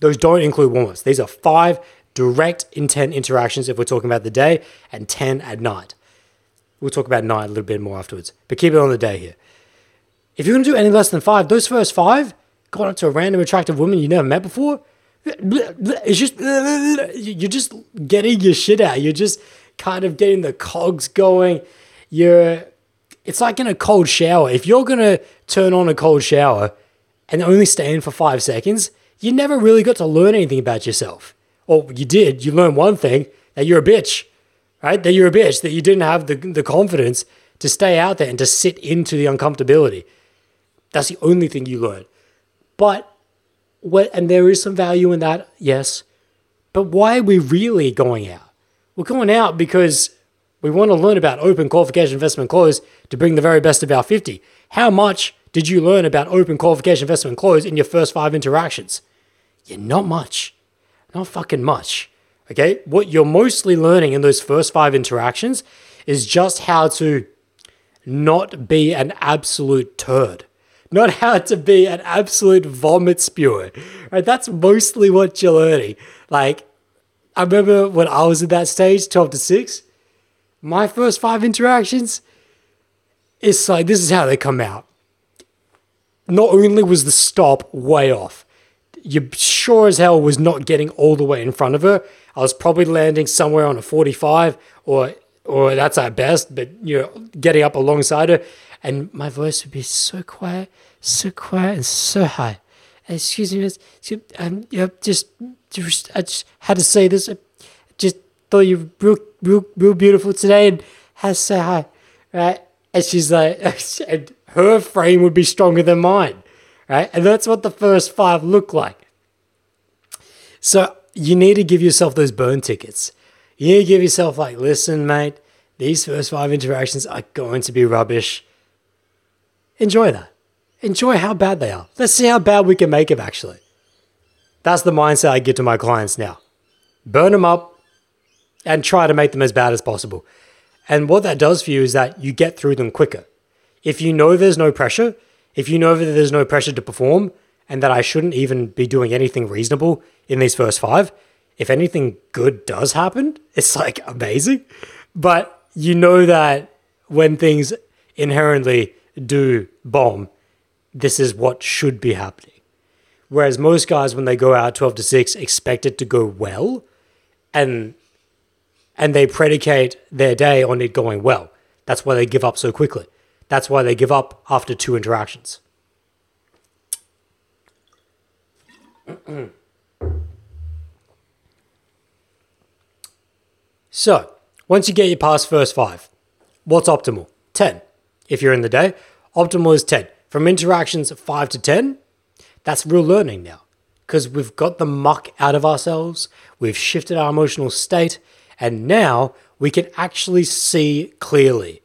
those don't include warm ups. These are five direct intent interactions if we're talking about the day, and 10 at night. We'll talk about night a little bit more afterwards, but keep it on the day here. If you're gonna do any less than five, those first five, going up to a random attractive woman you never met before, it's just, you're just getting your shit out. You're just kind of getting the cogs going. You're, it's like in a cold shower. If you're gonna turn on a cold shower and only stay in for five seconds, you never really got to learn anything about yourself. Or you did, you learned one thing that you're a bitch, right? That you're a bitch, that you didn't have the, the confidence to stay out there and to sit into the uncomfortability. That's the only thing you learn. But what, and there is some value in that, yes. But why are we really going out? We're going out because we want to learn about open qualification investment close to bring the very best of our 50. How much did you learn about open qualification investment close in your first five interactions? Yeah, not much. Not fucking much. Okay? What you're mostly learning in those first five interactions is just how to not be an absolute turd. Not how to be an absolute vomit spewer. Right? That's mostly what you're learning. Like, I remember when I was at that stage, 12 to 6, my first five interactions, it's like this is how they come out. Not only was the stop way off, you sure as hell was not getting all the way in front of her. I was probably landing somewhere on a 45 or or that's our best, but you're getting up alongside her and my voice would be so quiet, so quiet and so high. Excuse me. Um, yeah, just, just, I just had to say this. I just thought you were real, real, real beautiful today and had to say hi, right? And she's like, and her frame would be stronger than mine, right? And that's what the first five look like. So you need to give yourself those burn tickets. You need to give yourself like, listen, mate, these first five interactions are going to be rubbish. Enjoy that. Enjoy how bad they are. Let's see how bad we can make them actually. That's the mindset I give to my clients now. Burn them up and try to make them as bad as possible. And what that does for you is that you get through them quicker. If you know there's no pressure, if you know that there's no pressure to perform, and that I shouldn't even be doing anything reasonable in these first five, if anything good does happen, it's like amazing. But you know that when things inherently do bomb, this is what should be happening. Whereas most guys, when they go out 12 to 6, expect it to go well and and they predicate their day on it going well. That's why they give up so quickly. That's why they give up after two interactions. so, once you get your past first five, what's optimal? 10 if you're in the day. Optimal is 10. From interactions 5 to 10, that's real learning now because we've got the muck out of ourselves, we've shifted our emotional state, and now we can actually see clearly.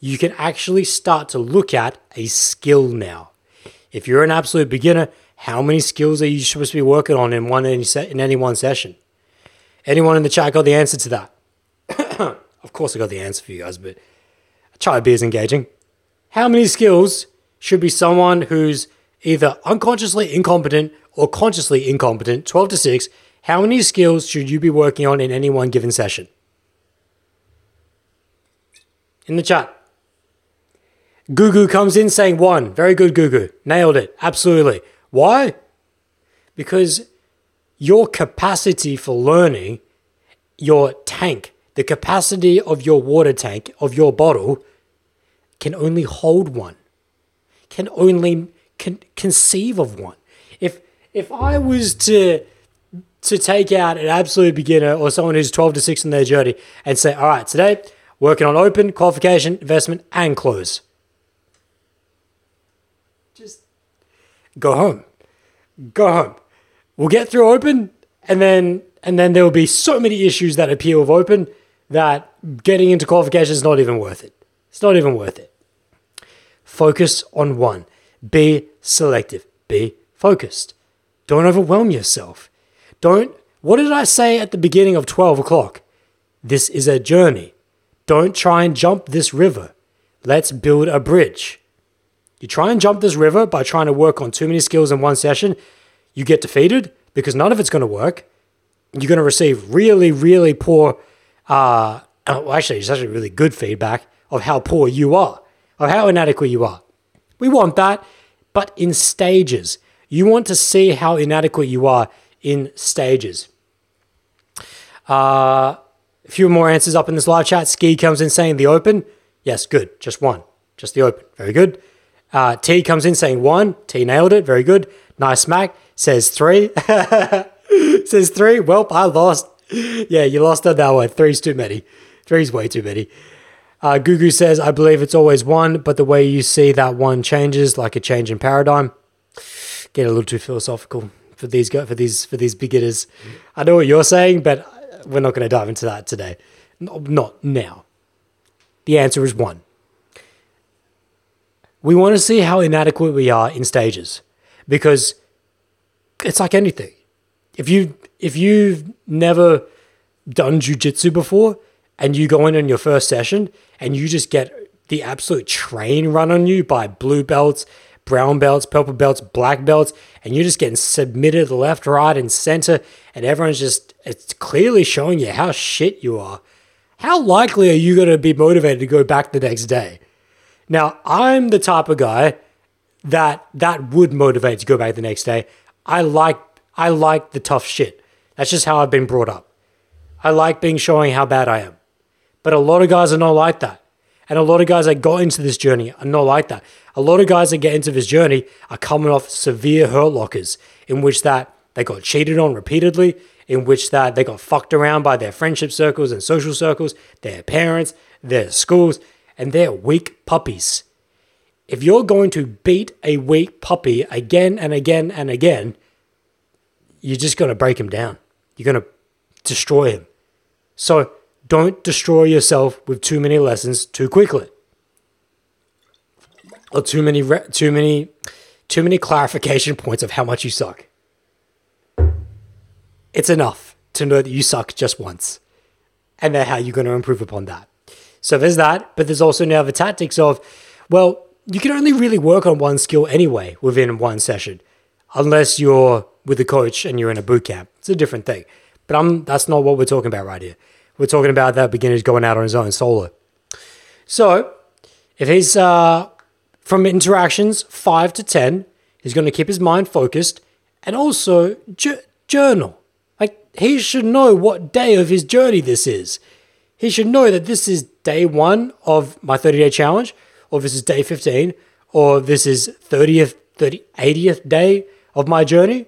You can actually start to look at a skill now. If you're an absolute beginner, how many skills are you supposed to be working on in one in any one session? Anyone in the chat got the answer to that? of course, I got the answer for you guys, but try to be as engaging. How many skills should be someone who's either unconsciously incompetent or consciously incompetent, 12 to 6, how many skills should you be working on in any one given session? In the chat. Gugu comes in saying one. Very good, Gugu. Nailed it. Absolutely. Why? Because your capacity for learning, your tank, the capacity of your water tank, of your bottle, can only hold one, can only con- conceive of one. If if I was to to take out an absolute beginner or someone who's 12 to 6 in their journey and say, all right, today working on open, qualification, investment, and close. Go home. Go home. We'll get through open and then and then there will be so many issues that appear with open that getting into qualification is not even worth it. It's not even worth it. Focus on one. Be selective. Be focused. Don't overwhelm yourself. Don't. What did I say at the beginning of 12 o'clock? This is a journey. Don't try and jump this river. Let's build a bridge. You try and jump this river by trying to work on too many skills in one session, you get defeated because none of it's going to work. You're going to receive really, really poor, uh, well, actually, it's actually really good feedback of how poor you are, of how inadequate you are. We want that, but in stages. You want to see how inadequate you are in stages. Uh, a few more answers up in this live chat. Ski comes in saying the open. Yes, good. Just one. Just the open. Very good. Uh, T comes in saying one. T nailed it. Very good. Nice smack. Says three. says three. Well, I lost. Yeah, you lost on that one. Three's too many. Three's way too many. Uh, Gugu says, I believe it's always one, but the way you see that one changes, like a change in paradigm. Get a little too philosophical for these for these for these beginners. I know what you're saying, but we're not going to dive into that today. Not now. The answer is one. We want to see how inadequate we are in stages because it's like anything. If you if you've never done jujitsu before and you go in on your first session and you just get the absolute train run on you by blue belts, brown belts, purple belts, black belts, and you're just getting submitted left, right, and center, and everyone's just it's clearly showing you how shit you are. How likely are you going to be motivated to go back the next day? Now, I'm the type of guy that that would motivate to go back the next day. I like I like the tough shit. That's just how I've been brought up. I like being showing how bad I am. But a lot of guys are not like that. And a lot of guys that got into this journey are not like that. A lot of guys that get into this journey are coming off severe hurt lockers in which that they got cheated on repeatedly, in which that they got fucked around by their friendship circles and social circles, their parents, their schools, and they're weak puppies. If you're going to beat a weak puppy again and again and again, you're just going to break him down. You're going to destroy him. So don't destroy yourself with too many lessons too quickly. Or too many re- too many too many clarification points of how much you suck. It's enough to know that you suck just once. And then how you're going to improve upon that. So there's that, but there's also now the tactics of, well, you can only really work on one skill anyway within one session, unless you're with a coach and you're in a boot camp. It's a different thing. But I'm that's not what we're talking about right here. We're talking about that beginner's going out on his own solo. So, if he's uh, from interactions five to 10, he's going to keep his mind focused and also journal. Like, he should know what day of his journey this is. He should know that this is day one of my 30 day challenge, or this is day 15, or this is 30th, 30, 80th day of my journey.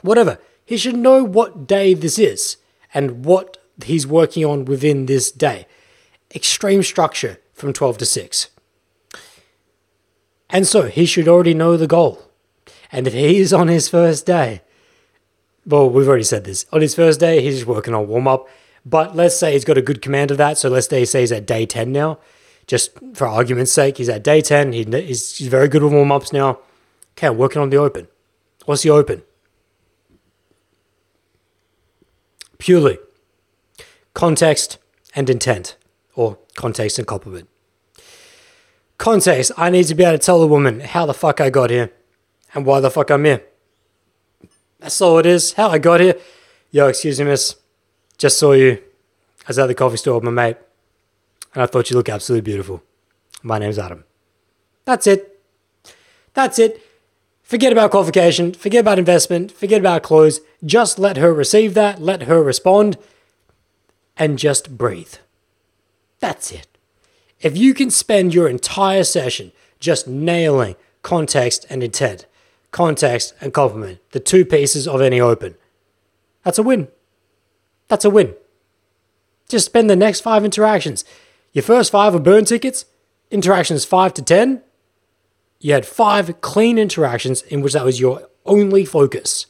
Whatever. He should know what day this is and what he's working on within this day. Extreme structure from 12 to 6. And so he should already know the goal. And if he's on his first day, well, we've already said this. On his first day, he's just working on warm up. But let's say he's got a good command of that. So let's say he's at day 10 now. Just for argument's sake, he's at day 10. He, he's, he's very good with warm ups now. Okay, I'm working on the open. What's the open? Purely context and intent, or context and compliment. Context, I need to be able to tell the woman how the fuck I got here and why the fuck I'm here. That's all it is. How I got here. Yo, excuse me, miss. Just saw you. I was at the coffee store with my mate, and I thought you look absolutely beautiful. My name's Adam. That's it. That's it. Forget about qualification, forget about investment, forget about close. Just let her receive that, let her respond, and just breathe. That's it. If you can spend your entire session just nailing context and intent, context and compliment, the two pieces of any open, that's a win. That's a win. Just spend the next five interactions. Your first five are burn tickets, interactions five to 10, you had five clean interactions in which that was your only focus.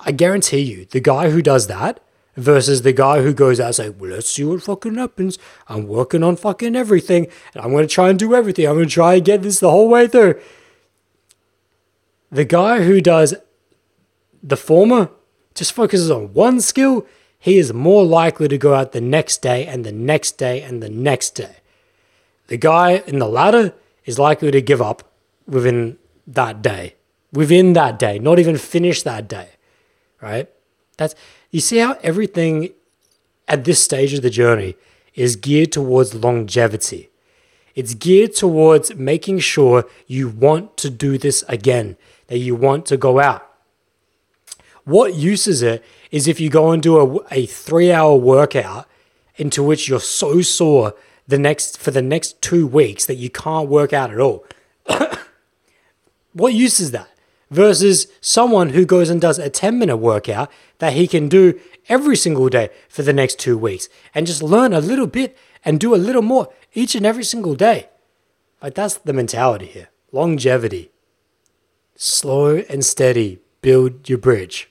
I guarantee you, the guy who does that versus the guy who goes out and say, well, let's see what fucking happens. I'm working on fucking everything and I'm going to try and do everything. I'm going to try and get this the whole way through. The guy who does the former just focuses on one skill, he is more likely to go out the next day and the next day and the next day. The guy in the latter is likely to give up within that day. Within that day, not even finish that day. Right? That's you see how everything at this stage of the journey is geared towards longevity. It's geared towards making sure you want to do this again, that you want to go out. What use is it is if you go and do a, a three hour workout into which you're so sore the next for the next two weeks that you can't work out at all. what use is that? Versus someone who goes and does a 10 minute workout that he can do every single day for the next two weeks and just learn a little bit and do a little more each and every single day. Like that's the mentality here. Longevity. Slow and steady. Build your bridge.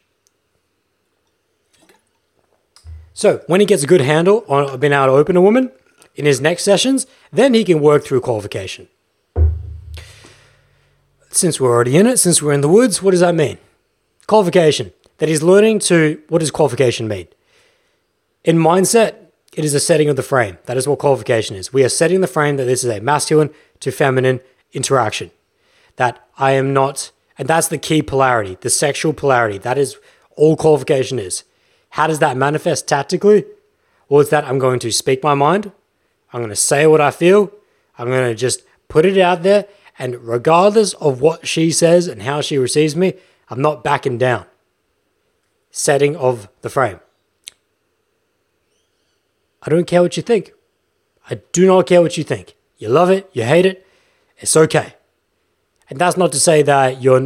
So when he gets a good handle on being able to open a woman in his next sessions, then he can work through qualification. Since we're already in it, since we're in the woods, what does that mean? Qualification. That he's learning to, what does qualification mean? In mindset, it is a setting of the frame. That is what qualification is. We are setting the frame that this is a masculine to feminine interaction. That I am not, and that's the key polarity, the sexual polarity. That is all qualification is. How does that manifest tactically? Well, it's that I'm going to speak my mind. I'm going to say what I feel. I'm going to just put it out there. And regardless of what she says and how she receives me, I'm not backing down. Setting of the frame. I don't care what you think. I do not care what you think. You love it, you hate it, it's okay. And that's not to say that you're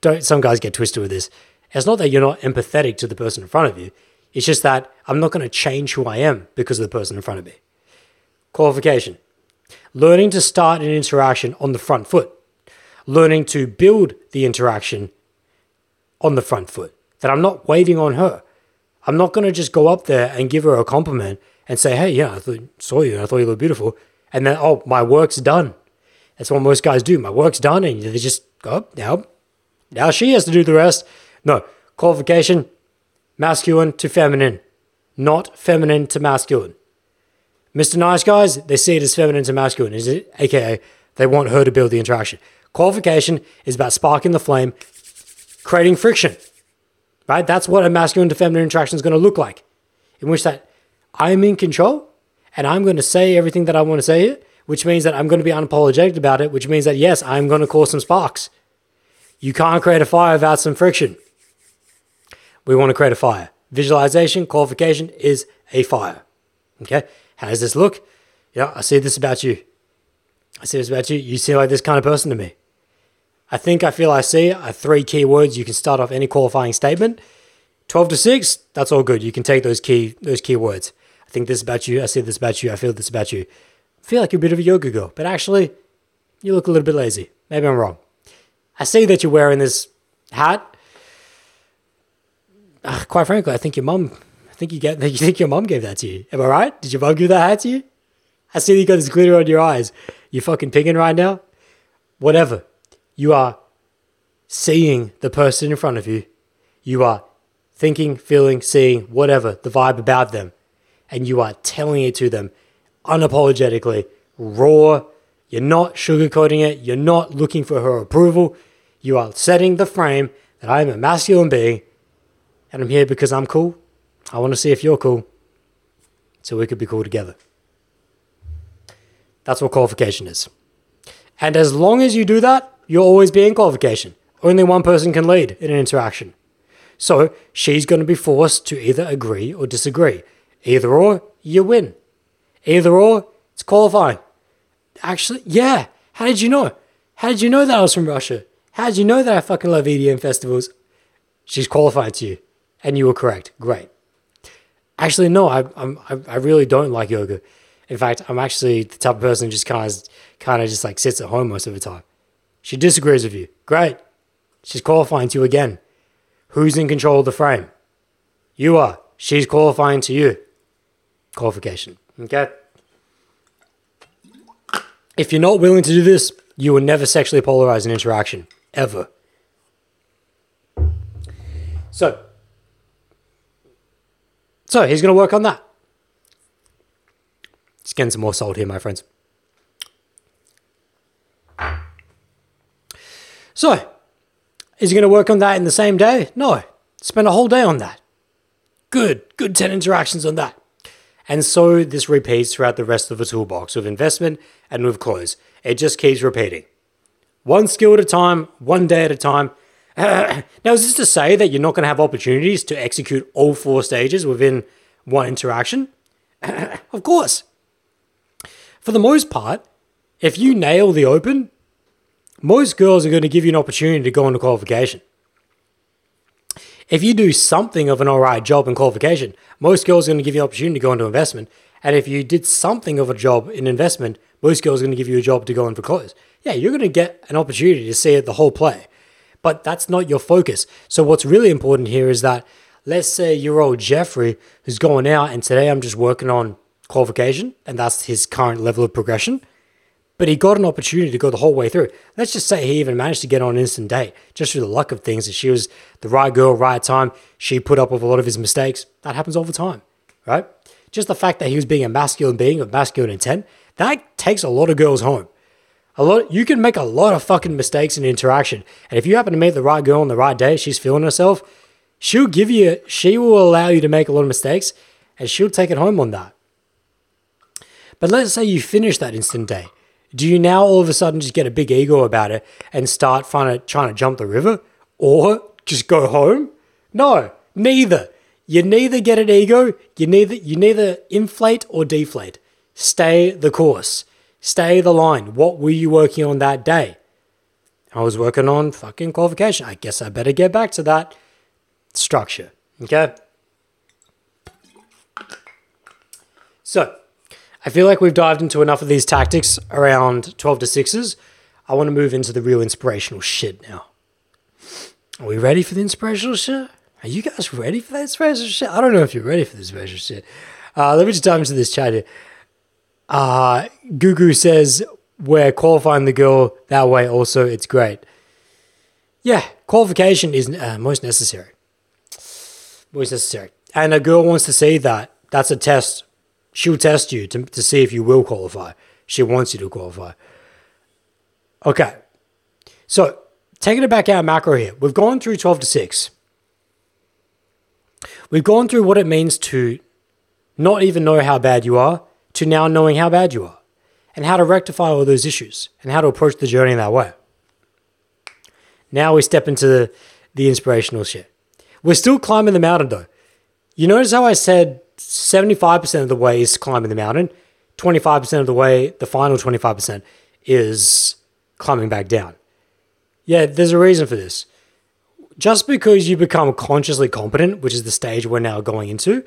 don't some guys get twisted with this. It's not that you're not empathetic to the person in front of you. It's just that I'm not going to change who I am because of the person in front of me. Qualification. Learning to start an interaction on the front foot. Learning to build the interaction on the front foot. That I'm not waiting on her. I'm not going to just go up there and give her a compliment and say, hey, yeah, I saw you and I thought you looked beautiful. And then, oh, my work's done. That's what most guys do. My work's done. And they just go, oh, now, now she has to do the rest. No, qualification masculine to feminine, not feminine to masculine. Mr. Nice Guys, they see it as feminine to masculine, is it? AKA, they want her to build the interaction. Qualification is about sparking the flame, creating friction. Right? That's what a masculine to feminine interaction is going to look like. In which that I'm in control and I'm going to say everything that I want to say here, which means that I'm going to be unapologetic about it, which means that yes, I'm going to cause some sparks. You can't create a fire without some friction. We want to create a fire. Visualization, qualification is a fire. Okay? How does this look? Yeah, I see this about you. I see this about you. You seem like this kind of person to me. I think I feel I see are three key words you can start off any qualifying statement. 12 to 6, that's all good. You can take those key those key words. I think this about you, I see this about you, I feel this about you. I feel like you're a bit of a yoga girl, but actually, you look a little bit lazy. Maybe I'm wrong. I see that you're wearing this hat. Uh, quite frankly, I think your mom, I think you get, you think your mum gave that to you. Am I right? Did your mom give that hat to you? I see you got this glitter on your eyes. You fucking pinging right now? Whatever. You are seeing the person in front of you. You are thinking, feeling, seeing, whatever, the vibe about them. And you are telling it to them unapologetically, raw. You're not sugarcoating it. You're not looking for her approval. You are setting the frame that I am a masculine being and I'm here because I'm cool. I want to see if you're cool so we could be cool together. That's what qualification is. And as long as you do that, you'll always be in qualification. Only one person can lead in an interaction. So she's going to be forced to either agree or disagree. Either or, you win. Either or, it's qualifying. Actually, yeah. How did you know? How did you know that I was from Russia? How did you know that I fucking love EDM festivals? She's qualified to you, and you were correct. Great. Actually, no, I, I'm, I really don't like yoga. In fact, I'm actually the type of person who just kind of, kind of just like sits at home most of the time. She disagrees with you. Great. She's qualifying to you again. Who's in control of the frame? You are. She's qualifying to you. Qualification. Okay? If you're not willing to do this, you will never sexually polarize an interaction. Ever. So, so he's going to work on that. Just getting some more salt here, my friends. So, is he going to work on that in the same day? No. Spend a whole day on that. Good, good 10 interactions on that. And so this repeats throughout the rest of the toolbox with investment and with close. It just keeps repeating. One skill at a time, one day at a time. now, is this to say that you're not going to have opportunities to execute all four stages within one interaction? of course. For the most part, if you nail the open, most girls are going to give you an opportunity to go into qualification. If you do something of an alright job in qualification, most girls are going to give you an opportunity to go into investment. And if you did something of a job in investment, most girls are going to give you a job to go in for close. Yeah, you're going to get an opportunity to see the whole play. But that's not your focus. So what's really important here is that let's say you're old Jeffrey who's going out and today I'm just working on qualification and that's his current level of progression but he got an opportunity to go the whole way through. Let's just say he even managed to get on an instant date just through the luck of things. That she was the right girl, right time. She put up with a lot of his mistakes. That happens all the time, right? Just the fact that he was being a masculine being of masculine intent, that takes a lot of girls home. A lot, you can make a lot of fucking mistakes in interaction, and if you happen to meet the right girl on the right day, she's feeling herself. She'll give you, she will allow you to make a lot of mistakes, and she'll take it home on that. But let's say you finish that instant date do you now all of a sudden just get a big ego about it and start trying to, trying to jump the river or just go home? No, neither. You neither get an ego, you neither you neither inflate or deflate. Stay the course. Stay the line. What were you working on that day? I was working on fucking qualification. I guess I better get back to that structure. Okay? So, I feel like we've dived into enough of these tactics around 12 to 6s. I want to move into the real inspirational shit now. Are we ready for the inspirational shit? Are you guys ready for that inspirational shit? I don't know if you're ready for the inspirational shit. Uh, let me just dive into this chat here. Uh, Gugu says, We're qualifying the girl that way, also, it's great. Yeah, qualification is uh, most necessary. Most necessary. And a girl wants to see that. That's a test She'll test you to, to see if you will qualify. She wants you to qualify. Okay. So, taking it back out macro here, we've gone through 12 to 6. We've gone through what it means to not even know how bad you are to now knowing how bad you are and how to rectify all those issues and how to approach the journey that way. Now we step into the, the inspirational shit. We're still climbing the mountain though. You notice how I said 75% of the way is climbing the mountain, 25% of the way, the final 25% is climbing back down. Yeah, there's a reason for this. Just because you become consciously competent, which is the stage we're now going into,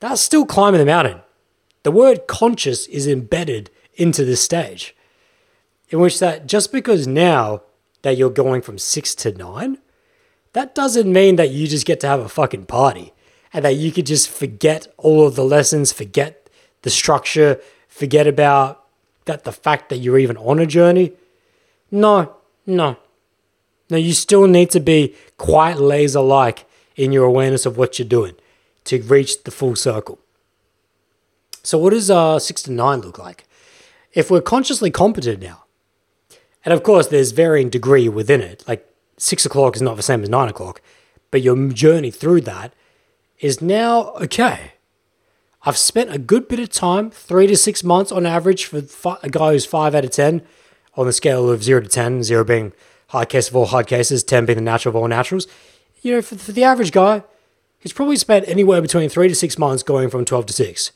that's still climbing the mountain. The word conscious is embedded into this stage, in which that just because now that you're going from six to nine, that doesn't mean that you just get to have a fucking party and that you could just forget all of the lessons, forget the structure, forget about that the fact that you're even on a journey. No, no. No, you still need to be quite laser like in your awareness of what you're doing to reach the full circle. So, what does uh, six to nine look like? If we're consciously competent now, and of course, there's varying degree within it, like six o'clock is not the same as nine o'clock, but your journey through that is now okay. I've spent a good bit of time, three to six months on average for a guy who's five out of 10 on the scale of zero to 10, zero being hard case of all hard cases, 10 being the natural of all naturals. You know, for, for the average guy, he's probably spent anywhere between three to six months going from 12 to 6.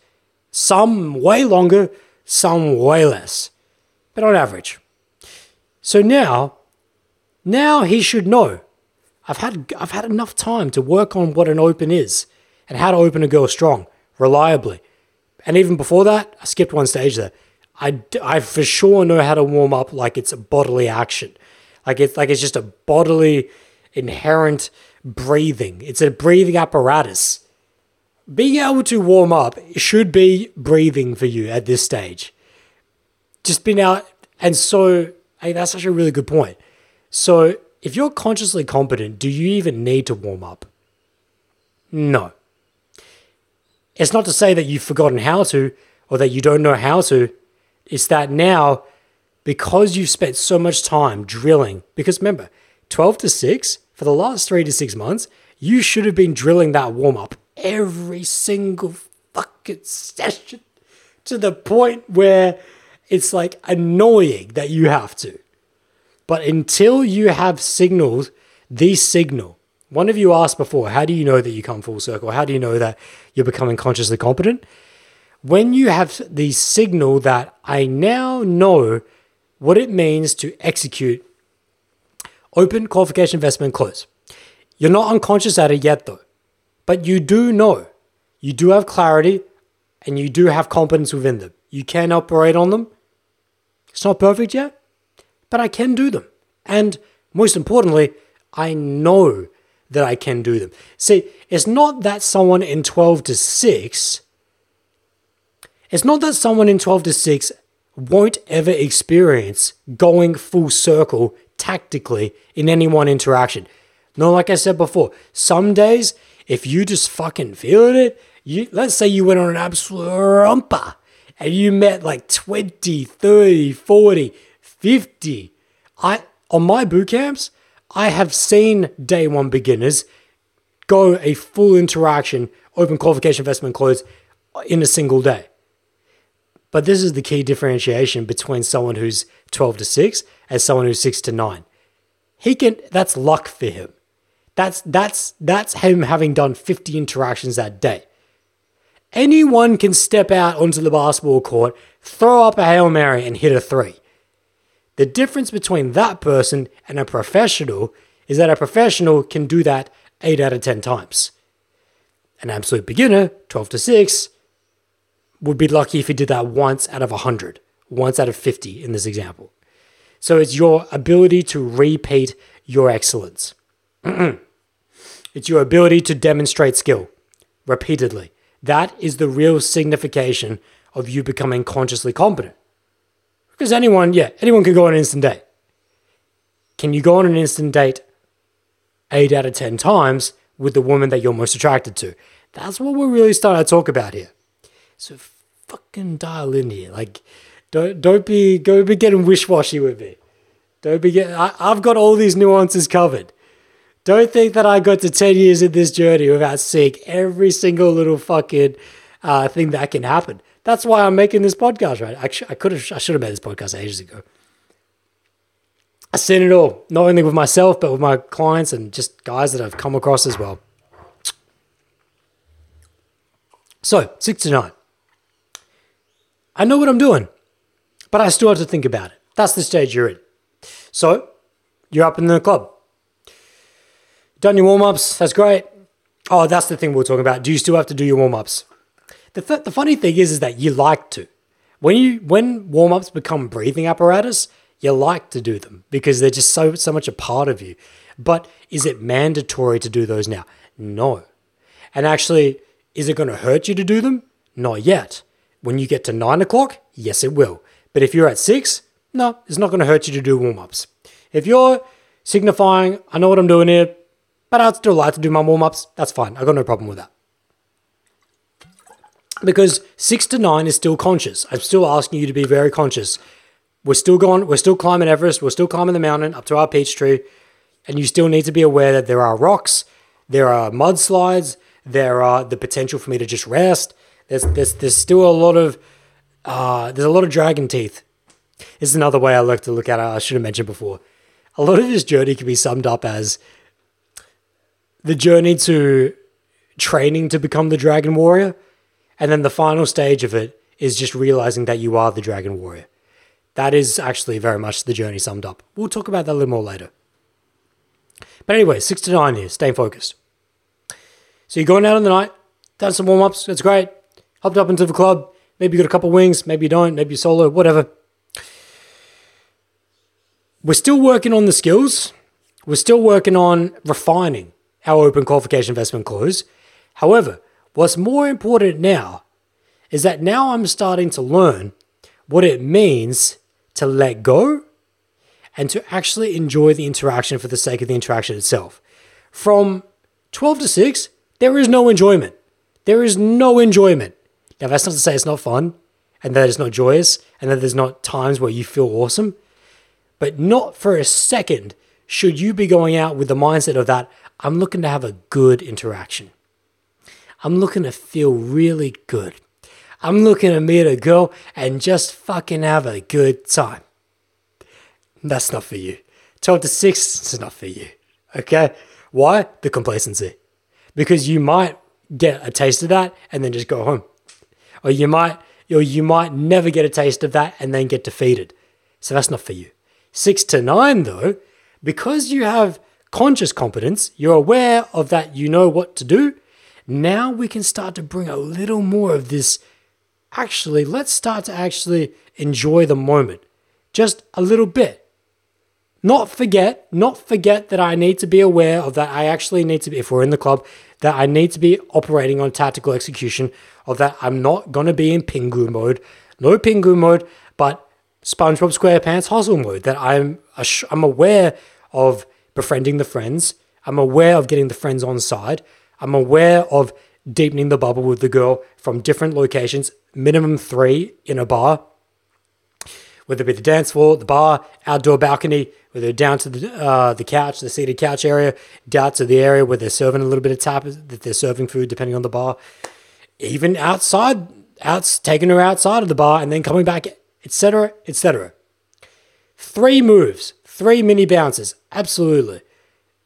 Some way longer, some way less, but on average. So now, now he should know. I've had I've had enough time to work on what an open is and how to open a girl strong, reliably. And even before that, I skipped one stage there. I, I for sure know how to warm up like it's a bodily action. Like it's like it's just a bodily inherent breathing. It's a breathing apparatus. Being able to warm up should be breathing for you at this stage. Just being out and so hey, that's actually a really good point. So if you're consciously competent, do you even need to warm up? No. It's not to say that you've forgotten how to or that you don't know how to. It's that now, because you've spent so much time drilling, because remember, 12 to 6, for the last three to six months, you should have been drilling that warm up every single fucking session to the point where it's like annoying that you have to. But until you have signals, the signal, one of you asked before, how do you know that you come full circle? How do you know that you're becoming consciously competent? When you have the signal that I now know what it means to execute open qualification investment close. You're not unconscious at it yet though, but you do know. You do have clarity and you do have competence within them. You can operate on them. It's not perfect yet, but I can do them. And most importantly, I know that I can do them. See, it's not that someone in 12 to 6, it's not that someone in 12 to 6 won't ever experience going full circle tactically in any one interaction. No, like I said before, some days, if you just fucking feeling it, you let's say you went on an absolute rumper and you met like 20, 30, 40, 50. I on my boot camps, I have seen day one beginners go a full interaction, open qualification investment close in a single day. But this is the key differentiation between someone who's 12 to 6 and someone who's 6 to 9. He can that's luck for him. That's that's that's him having done 50 interactions that day. Anyone can step out onto the basketball court, throw up a Hail Mary and hit a 3. The difference between that person and a professional is that a professional can do that 8 out of 10 times. An absolute beginner, 12 to 6, would be lucky if he did that once out of 100, once out of 50 in this example. So it's your ability to repeat your excellence. it's your ability to demonstrate skill repeatedly. That is the real signification of you becoming consciously competent. Because anyone, yeah, anyone can go on an instant date. Can you go on an instant date eight out of 10 times with the woman that you're most attracted to? That's what we're really starting to talk about here. So fucking dial in here. Like, don't don't be go be getting wish washy with me. Don't be getting. I, I've got all these nuances covered. Don't think that I got to ten years in this journey without seeing every single little fucking uh, thing that can happen. That's why I'm making this podcast, right? I, I could have, I should have made this podcast ages ago. I've seen it all, not only with myself, but with my clients and just guys that I've come across as well. So, six to nine. I know what I'm doing, but I still have to think about it. That's the stage you're in. So, you're up in the club. Done your warm ups, that's great. Oh, that's the thing we are talking about. Do you still have to do your warm ups? The, th- the funny thing is, is that you like to. When you when warm ups become breathing apparatus, you like to do them because they're just so so much a part of you. But is it mandatory to do those now? No. And actually, is it going to hurt you to do them? Not yet. When you get to nine o'clock, yes, it will. But if you're at six, no, it's not going to hurt you to do warm ups. If you're signifying, I know what I'm doing here, but I'd still like to do my warm ups, that's fine. I've got no problem with that. Because six to nine is still conscious. I'm still asking you to be very conscious. We're still going, we're still climbing Everest, we're still climbing the mountain up to our peach tree, and you still need to be aware that there are rocks, there are mudslides, there are the potential for me to just rest. There's there's there's still a lot of uh, there's a lot of dragon teeth. This is another way I like to look at it. I should have mentioned before. A lot of this journey can be summed up as the journey to training to become the dragon warrior, and then the final stage of it is just realizing that you are the dragon warrior. That is actually very much the journey summed up. We'll talk about that a little more later. But anyway, six to nine here, staying focused. So you're going out in the night, done some warm ups, that's great. Hopped up into the club, maybe you got a couple wings, maybe you don't, maybe you solo, whatever. we're still working on the skills. We're still working on refining our open qualification investment close. However, what's more important now is that now I'm starting to learn what it means to let go and to actually enjoy the interaction for the sake of the interaction itself. From 12 to 6, there is no enjoyment. There is no enjoyment. Now, that's not to say it's not fun and that it's not joyous and that there's not times where you feel awesome, but not for a second should you be going out with the mindset of that, I'm looking to have a good interaction. I'm looking to feel really good. I'm looking to meet a girl and just fucking have a good time. That's not for you. 12 to 6, it's not for you. Okay? Why? The complacency. Because you might get a taste of that and then just go home. Or you might or you might never get a taste of that and then get defeated. So that's not for you. 6 to 9 though, because you have conscious competence, you're aware of that, you know what to do. Now we can start to bring a little more of this actually, let's start to actually enjoy the moment just a little bit. Not forget, not forget that I need to be aware of that. I actually need to be, if we're in the club, that I need to be operating on tactical execution, of that I'm not going to be in Pingu mode. No Pingu mode, but SpongeBob SquarePants hustle mode. That I'm, I'm aware of befriending the friends. I'm aware of getting the friends on side. I'm aware of deepening the bubble with the girl from different locations, minimum three in a bar, whether it be the dance floor, the bar, outdoor balcony, whether down to the uh, the couch, the seated couch area, down to the area where they're serving a little bit of tap, that they're serving food depending on the bar, even outside, out taking her outside of the bar and then coming back, etc., etc. Three moves, three mini bounces, absolutely,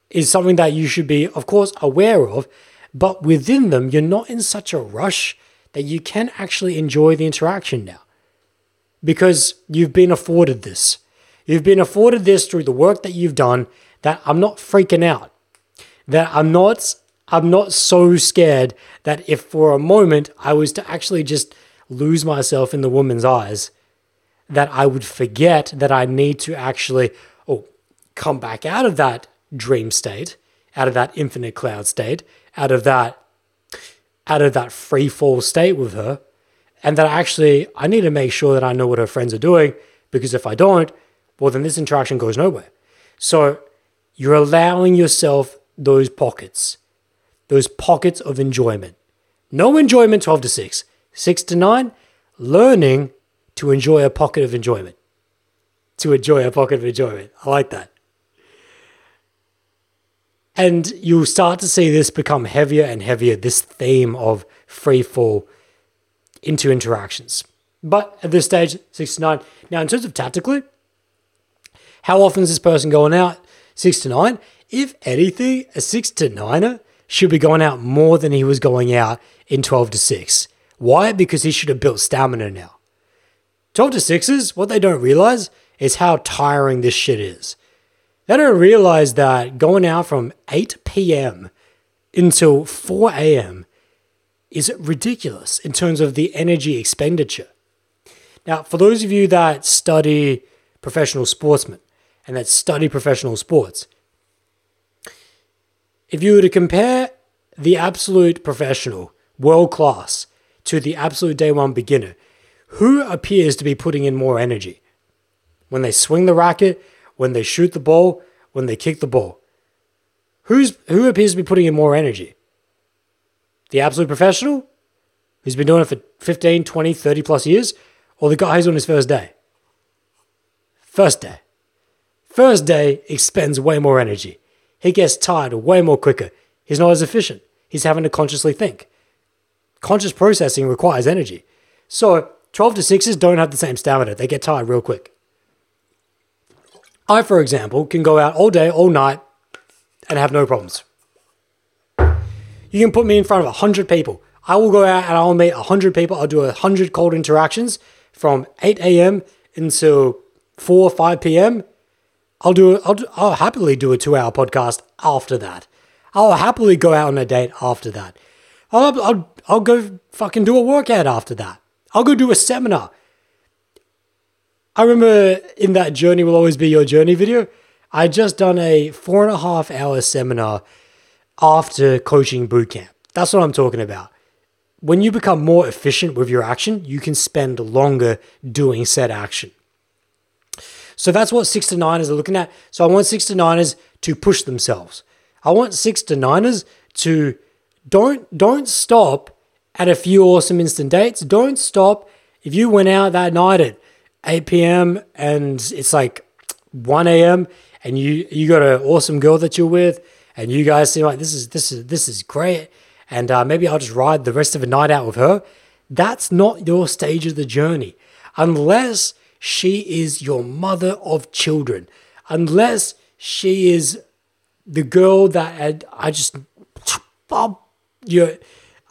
is something that you should be, of course, aware of but within them, you're not in such a rush that you can actually enjoy the interaction now because you've been afforded this. You've been afforded this through the work that you've done that I'm not freaking out. That I'm not I'm not so scared that if for a moment I was to actually just lose myself in the woman's eyes, that I would forget that I need to actually come back out of that dream state, out of that infinite cloud state, out of that out of that free fall state with her and that actually I need to make sure that I know what her friends are doing because if I don't, well then this interaction goes nowhere. So you're allowing yourself those pockets, those pockets of enjoyment. No enjoyment 12 to 6. 6 to 9, learning to enjoy a pocket of enjoyment. To enjoy a pocket of enjoyment. I like that. And you'll start to see this become heavier and heavier, this theme of free fall into interactions. But at this stage, 6 to 9. Now, in terms of tactically, how often is this person going out? 6 to 9. If anything, a 6 to 9er should be going out more than he was going out in 12 to 6. Why? Because he should have built stamina now. 12 to 6s, what they don't realize is how tiring this shit is. They don't realize that going out from 8 p.m. until 4 a.m. is ridiculous in terms of the energy expenditure. Now, for those of you that study professional sportsmen and that study professional sports, if you were to compare the absolute professional, world class, to the absolute day one beginner, who appears to be putting in more energy? When they swing the racket, when they shoot the ball, when they kick the ball. Who's who appears to be putting in more energy? The absolute professional who's been doing it for 15, 20, 30 plus years, or the guy who's on his first day? First day. First day expends way more energy. He gets tired way more quicker. He's not as efficient. He's having to consciously think. Conscious processing requires energy. So 12 to 6s don't have the same stamina. They get tired real quick. I, for example, can go out all day, all night, and have no problems. You can put me in front of 100 people. I will go out and I'll meet 100 people. I'll do 100 cold interactions from 8 a.m. until 4 or 5 p.m. I'll do I'll, do, I'll happily do a two hour podcast after that. I'll happily go out on a date after that. I'll, I'll, I'll go fucking do a workout after that. I'll go do a seminar I remember in that journey will always be your journey video. I just done a four and a half hour seminar after coaching bootcamp. That's what I'm talking about. When you become more efficient with your action, you can spend longer doing said action. So that's what six to niners are looking at. So I want six to niners to push themselves. I want six to niners to don't don't stop at a few awesome instant dates. Don't stop if you went out that night at 8 p.m. and it's like 1 a.m. and you you got an awesome girl that you're with and you guys seem like this is this is this is great and uh, maybe I'll just ride the rest of the night out with her. That's not your stage of the journey unless she is your mother of children, unless she is the girl that I, I just you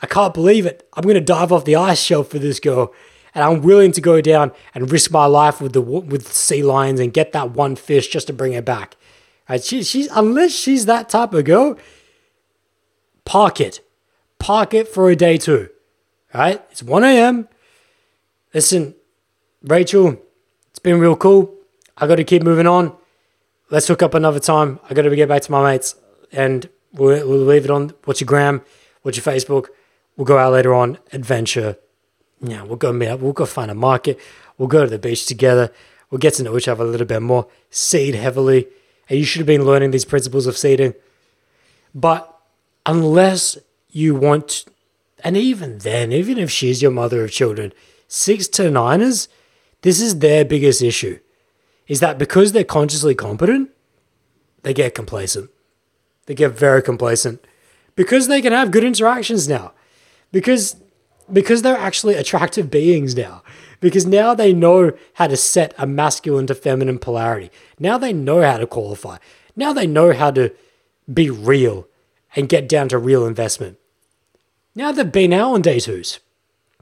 I can't believe it. I'm to dive off the ice shelf for this girl and I'm willing to go down and risk my life with the with sea lions and get that one fish just to bring it back. Right? She, she's unless she's that type of girl, park it, park it for a day too. Right? It's 1 a.m. Listen, Rachel, it's been real cool. I got to keep moving on. Let's hook up another time. I got to get back to my mates, and we'll, we'll leave it on. What's your gram? What's your Facebook? We'll go out later on. Adventure yeah, we'll go meet up. We'll go find a market. We'll go to the beach together. We'll get to know each other a little bit more. Seed heavily. And you should have been learning these principles of seeding. But unless you want, and even then, even if she's your mother of children, six to niners, this is their biggest issue. Is that because they're consciously competent, they get complacent. They get very complacent because they can have good interactions now. Because because they're actually attractive beings now. Because now they know how to set a masculine to feminine polarity. Now they know how to qualify. Now they know how to be real and get down to real investment. Now they've been out on day twos.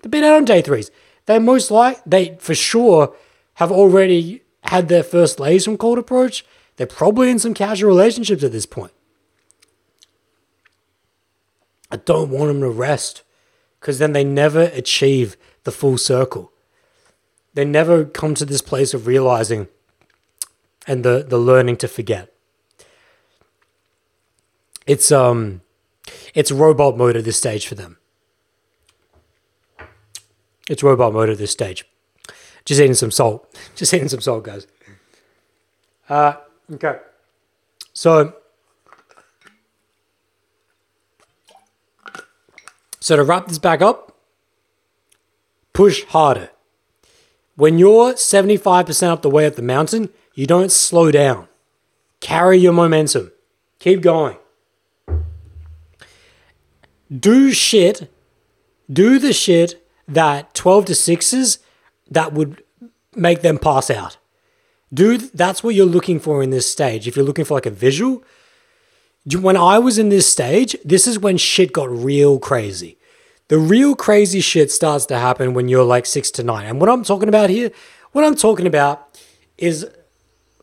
They've been out on day threes. They most like they for sure have already had their first lays from cold approach. They're probably in some casual relationships at this point. I don't want them to rest because then they never achieve the full circle. They never come to this place of realizing and the, the learning to forget. It's um it's robot mode at this stage for them. It's robot mode at this stage. Just eating some salt. Just eating some salt, guys. Uh okay. So So to wrap this back up, push harder. When you're 75% up the way up the mountain, you don't slow down. Carry your momentum. Keep going. Do shit. Do the shit that 12 to 6s that would make them pass out. Do that's what you're looking for in this stage. If you're looking for like a visual, when I was in this stage, this is when shit got real crazy. The real crazy shit starts to happen when you're like six to nine. And what I'm talking about here, what I'm talking about is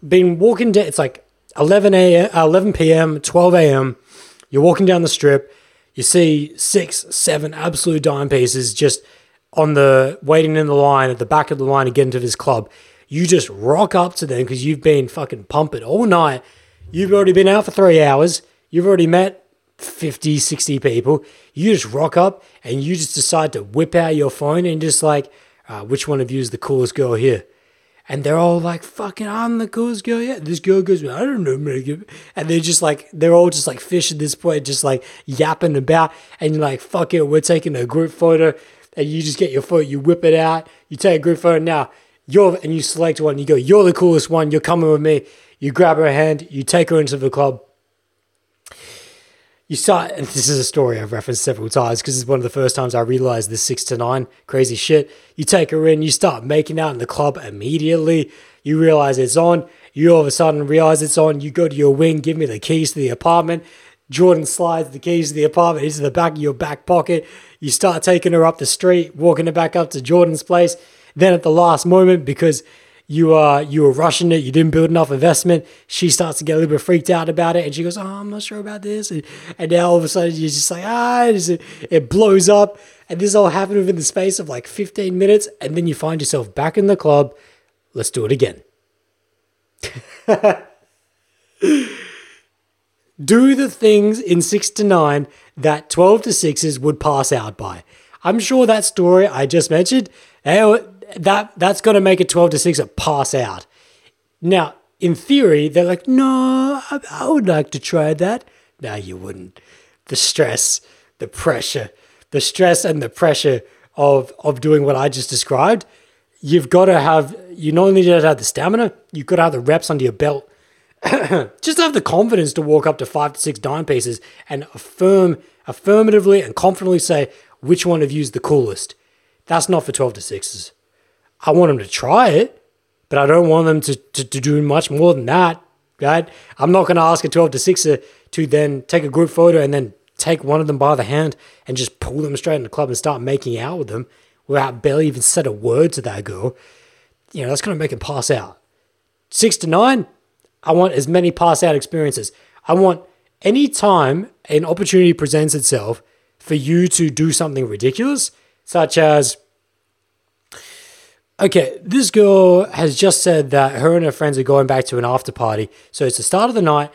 being walking down, it's like 11 a.m., uh, 11 p.m., 12 a.m. You're walking down the strip. You see six, seven absolute dime pieces just on the waiting in the line at the back of the line to get into this club. You just rock up to them because you've been fucking pumping all night. You've already been out for three hours. You've already met 50, 60 people. You just rock up and you just decide to whip out your phone and just like, uh, which one of you is the coolest girl here? And they're all like, fucking, I'm the coolest girl. Yeah. This girl goes, I don't know. And they're just like, they're all just like fish at this point, just like yapping about. And you're like, fuck it, we're taking a group photo. And you just get your phone, you whip it out, you take a group photo. Now, you're, and you select one, you go, you're the coolest one, you're coming with me. You grab her hand, you take her into the club you start, and this is a story I've referenced several times because it's one of the first times I realized this six to nine crazy shit. You take her in, you start making out in the club immediately. You realize it's on. You all of a sudden realize it's on. You go to your wing, give me the keys to the apartment. Jordan slides the keys to the apartment into the back of your back pocket. You start taking her up the street, walking her back up to Jordan's place. Then at the last moment, because you uh you were rushing it, you didn't build enough investment. She starts to get a little bit freaked out about it, and she goes, "Oh, I'm not sure about this." And, and now all of a sudden you're just like, ah, it, it blows up, and this all happened within the space of like 15 minutes, and then you find yourself back in the club, let's do it again. do the things in 6 to 9 that 12 to 6s would pass out by. I'm sure that story I just mentioned, eh, that that's going to make a 12 to 6 a pass out. Now, in theory, they're like, no, I, I would like to try that. No, you wouldn't. The stress, the pressure, the stress and the pressure of of doing what I just described, you've got to have you not only need to have the stamina, you've got to have the reps under your belt. just have the confidence to walk up to five to six dime pieces and affirm affirmatively and confidently say which one of you is the coolest. That's not for 12 to 6s. I want them to try it, but I don't want them to, to, to do much more than that. Right? I'm not going to ask a 12 to 6er to then take a group photo and then take one of them by the hand and just pull them straight in the club and start making out with them without barely even said a word to that girl. You know, that's going to make them pass out. Six to nine, I want as many pass out experiences. I want any time an opportunity presents itself for you to do something ridiculous, such as okay, this girl has just said that her and her friends are going back to an after party. So it's the start of the night.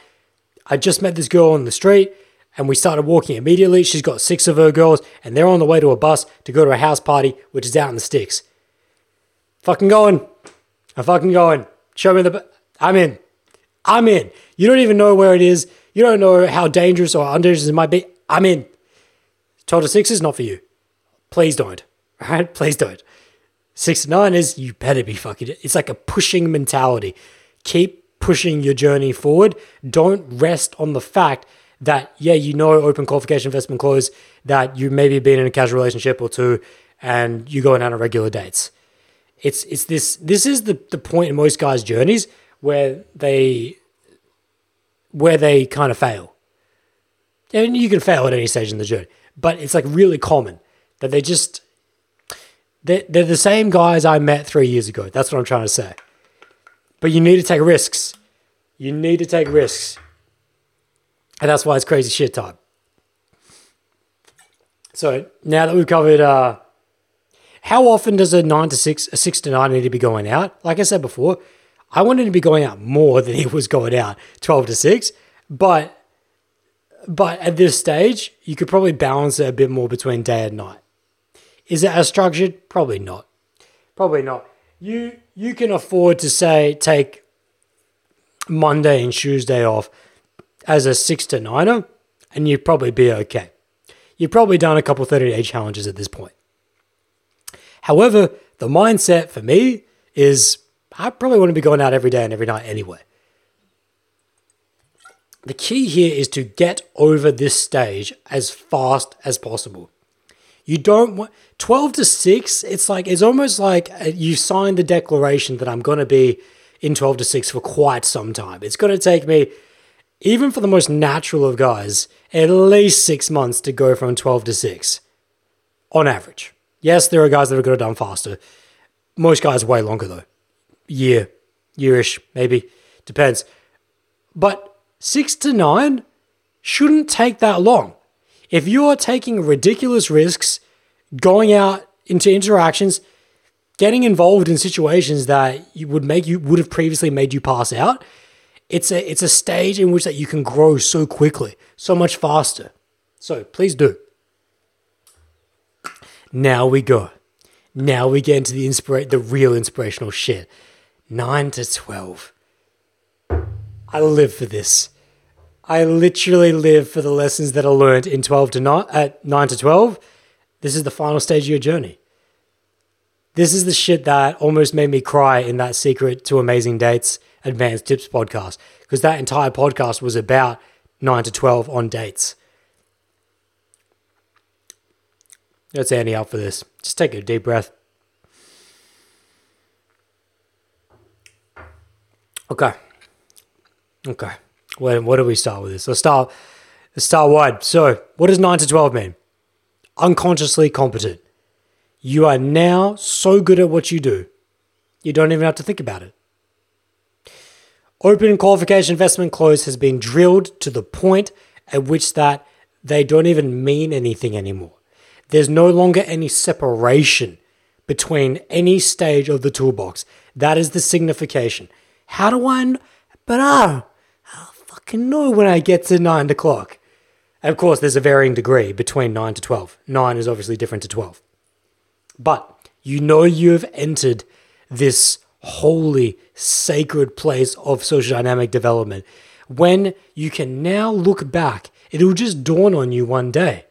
I just met this girl on the street and we started walking immediately. She's got six of her girls and they're on the way to a bus to go to a house party, which is out in the sticks. Fucking going. I'm fucking going. Show me the. I'm in. I'm in. You don't even know where it is. You don't know how dangerous or undangerous it might be. I'm in. 12 to 6 is not for you. Please don't. All right? Please don't. 6 to 9 is you better be fucking. It's like a pushing mentality. Keep pushing your journey forward. Don't rest on the fact that, yeah, you know, open qualification investment close, that you maybe been in a casual relationship or two and you're going out on regular dates. It's, it's this, this is the, the point in most guys' journeys where they where they kind of fail. And you can fail at any stage in the journey, but it's like really common that they just they're, they're the same guys I met three years ago. That's what I'm trying to say. But you need to take risks. You need to take risks. And that's why it's crazy shit time. So now that we've covered uh, how often does a nine to six, a six to nine need to be going out? Like I said before, I wanted to be going out more than he was going out 12 to 6. But but at this stage, you could probably balance it a bit more between day and night. Is it as structured? Probably not. Probably not. You you can afford to say take Monday and Tuesday off as a six to niner, and you'd probably be okay. You've probably done a couple 30 day challenges at this point. However, the mindset for me is I probably wouldn't be going out every day and every night anyway. The key here is to get over this stage as fast as possible. You don't want 12 to 6, it's like it's almost like uh, you signed the declaration that I'm going to be in 12 to 6 for quite some time. It's going to take me even for the most natural of guys at least 6 months to go from 12 to 6 on average. Yes, there are guys that are going to done faster. Most guys way longer though year, yearish, maybe. Depends. But six to nine shouldn't take that long. If you're taking ridiculous risks, going out into interactions, getting involved in situations that you would make you would have previously made you pass out, it's a it's a stage in which that you can grow so quickly, so much faster. So please do. Now we go. Now we get into the inspira- the real inspirational shit. 9 to 12. I live for this. I literally live for the lessons that are learned in 12 to 9, at 9 to 12. This is the final stage of your journey. This is the shit that almost made me cry in that Secret to Amazing Dates Advanced Tips podcast because that entire podcast was about 9 to 12 on dates. Let's Andy out for this. Just take a deep breath. Okay. Okay. What, what do we start with this? Let's start, let's start wide. So, what does 9 to 12 mean? Unconsciously competent. You are now so good at what you do, you don't even have to think about it. Open qualification investment close has been drilled to the point at which that they don't even mean anything anymore. There's no longer any separation between any stage of the toolbox. That is the signification. How do I? But I'll fucking know when I get to 9 o'clock. And of course, there's a varying degree between 9 to 12. 9 is obviously different to 12. But you know you have entered this holy, sacred place of social dynamic development when you can now look back. It'll just dawn on you one day.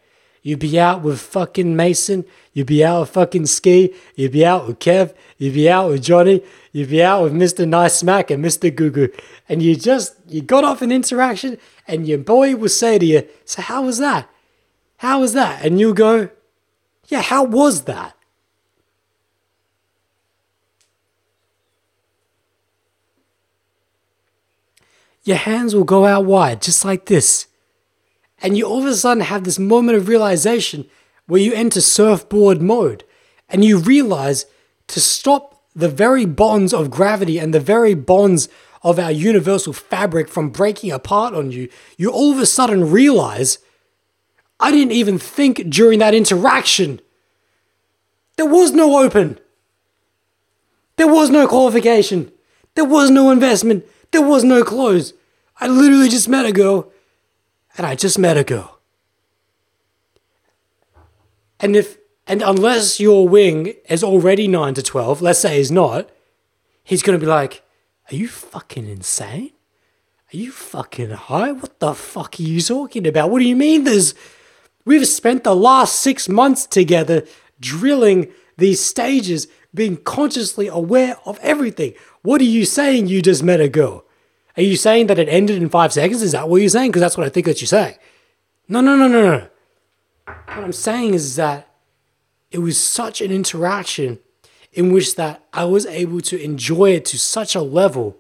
You'd be out with fucking Mason. You'd be out with fucking Ski. You'd be out with Kev. You'd be out with Johnny. You'd be out with Mr. Nice Smack and Mr. Gugu. And you just, you got off an interaction and your boy will say to you, So how was that? How was that? And you'll go, Yeah, how was that? Your hands will go out wide, just like this. And you all of a sudden have this moment of realization where you enter surfboard mode and you realize to stop the very bonds of gravity and the very bonds of our universal fabric from breaking apart on you, you all of a sudden realize I didn't even think during that interaction. There was no open. There was no qualification. There was no investment. There was no close. I literally just met a girl and I just met a girl. And if and unless your wing is already 9 to 12, let's say he's not, he's going to be like, "Are you fucking insane? Are you fucking high? What the fuck are you talking about? What do you mean there's We've spent the last 6 months together drilling these stages, being consciously aware of everything. What are you saying you just met a girl? Are you saying that it ended in five seconds? Is that what you're saying? Because that's what I think that you're saying. No, no, no, no, no. What I'm saying is that it was such an interaction in which that I was able to enjoy it to such a level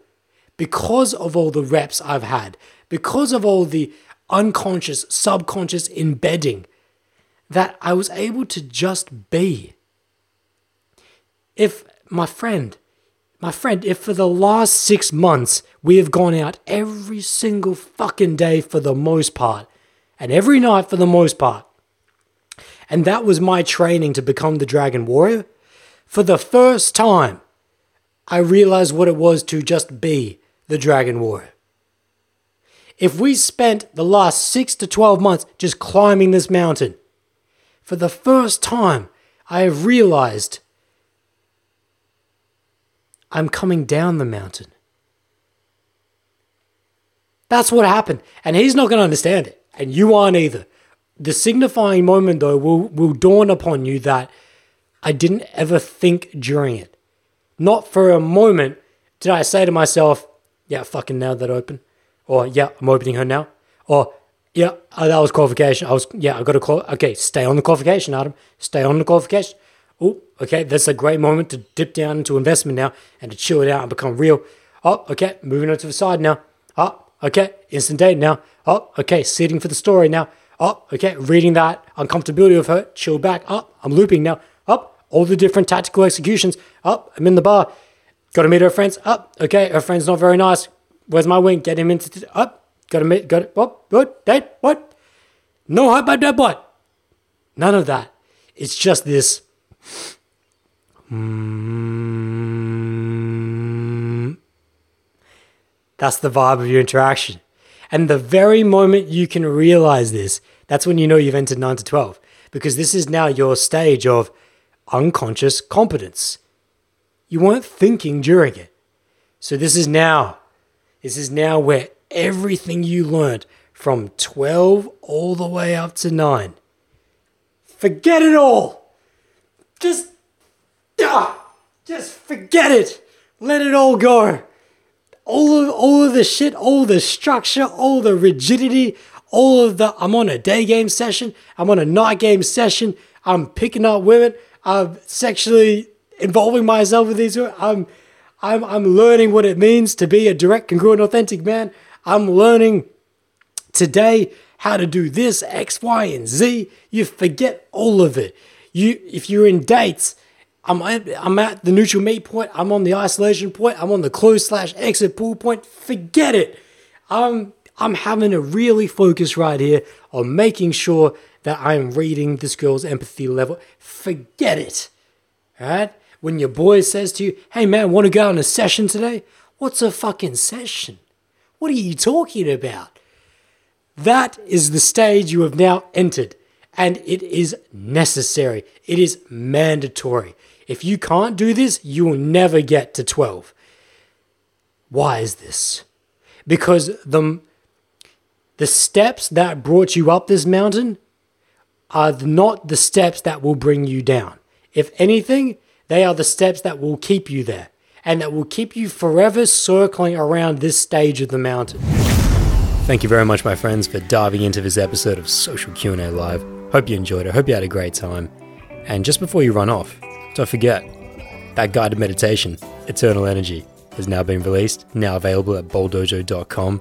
because of all the reps I've had, because of all the unconscious, subconscious embedding that I was able to just be. If my friend, my friend, if for the last six months we have gone out every single fucking day for the most part, and every night for the most part, and that was my training to become the Dragon Warrior, for the first time, I realized what it was to just be the Dragon Warrior. If we spent the last six to 12 months just climbing this mountain, for the first time, I have realized I'm coming down the mountain. That's what happened. And he's not going to understand it. And you aren't either. The signifying moment, though, will, will dawn upon you that I didn't ever think during it. Not for a moment did I say to myself, yeah, fucking nailed that open. Or, yeah, I'm opening her now. Or, yeah, uh, that was qualification. I was, yeah, I got to call. Okay, stay on the qualification, Adam. Stay on the qualification. Oh, okay, that's a great moment to dip down into investment now and to chill it out and become real. Oh, okay, moving on to the side now. Oh, okay, instant date now. Oh, okay, sitting for the story now. Oh, okay, reading that uncomfortability of her, chill back. Oh, I'm looping now. Oh, all the different tactical executions. Oh, I'm in the bar. Got to meet her friends. Oh, okay, her friend's not very nice. Where's my wing? Get him into. T- oh, got to meet. Got it. What? What? Date? What? No hype about that. What? None of that. It's just this Mm. That's the vibe of your interaction. And the very moment you can realize this, that's when you know you've entered 9 to 12. Because this is now your stage of unconscious competence. You weren't thinking during it. So this is now. This is now where everything you learned from 12 all the way up to 9. Forget it all just, ah, just forget it. Let it all go. All of, all of the shit, all the structure, all the rigidity, all of the, I'm on a day game session, I'm on a night game session, I'm picking up women, I'm sexually involving myself with these women, I'm, I'm, I'm learning what it means to be a direct, congruent, authentic man. I'm learning today how to do this, X, Y, and Z. You forget all of it. You, if you're in dates, I'm at, I'm at the neutral meet point. I'm on the isolation point. I'm on the close slash exit pool point. Forget it. I'm I'm having to really focus right here on making sure that I'm reading this girl's empathy level. Forget it. Alright? When your boy says to you, hey man, want to go on a session today? What's a fucking session? What are you talking about? That is the stage you have now entered, and it is necessary. It is mandatory. If you can't do this, you will never get to 12. Why is this? Because the, the steps that brought you up this mountain are not the steps that will bring you down. If anything, they are the steps that will keep you there and that will keep you forever circling around this stage of the mountain. Thank you very much, my friends, for diving into this episode of Social Q&A Live. Hope you enjoyed it. Hope you had a great time. And just before you run off, don't forget that guided meditation, Eternal Energy, has now been released, now available at bowldojo.com.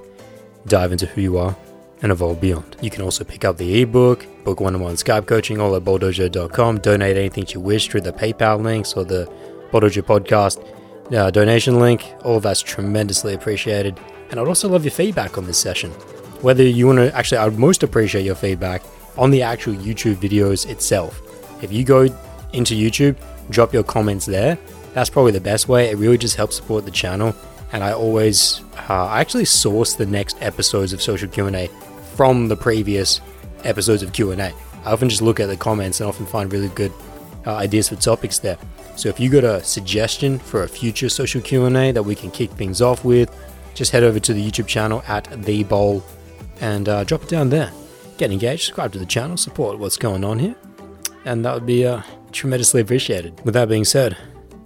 Dive into who you are and evolve beyond. You can also pick up the ebook, book one-on-one Skype coaching, all at bowldojo.com. Donate anything you wish through the PayPal links or the Bowldojo podcast uh, donation link. All of that's tremendously appreciated. And I'd also love your feedback on this session. Whether you want to, actually, I would most appreciate your feedback on the actual YouTube videos itself. If you go into YouTube, drop your comments there. That's probably the best way. It really just helps support the channel. And I always, uh, I actually source the next episodes of Social Q&A from the previous episodes of Q&A. I often just look at the comments and often find really good uh, ideas for topics there. So if you got a suggestion for a future social Q&A that we can kick things off with, just head over to the YouTube channel at The Bowl and uh, drop it down there. Get engaged, subscribe to the channel, support what's going on here, and that would be uh, tremendously appreciated. With that being said,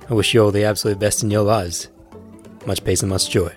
I wish you all the absolute best in your lives. Much peace and much joy.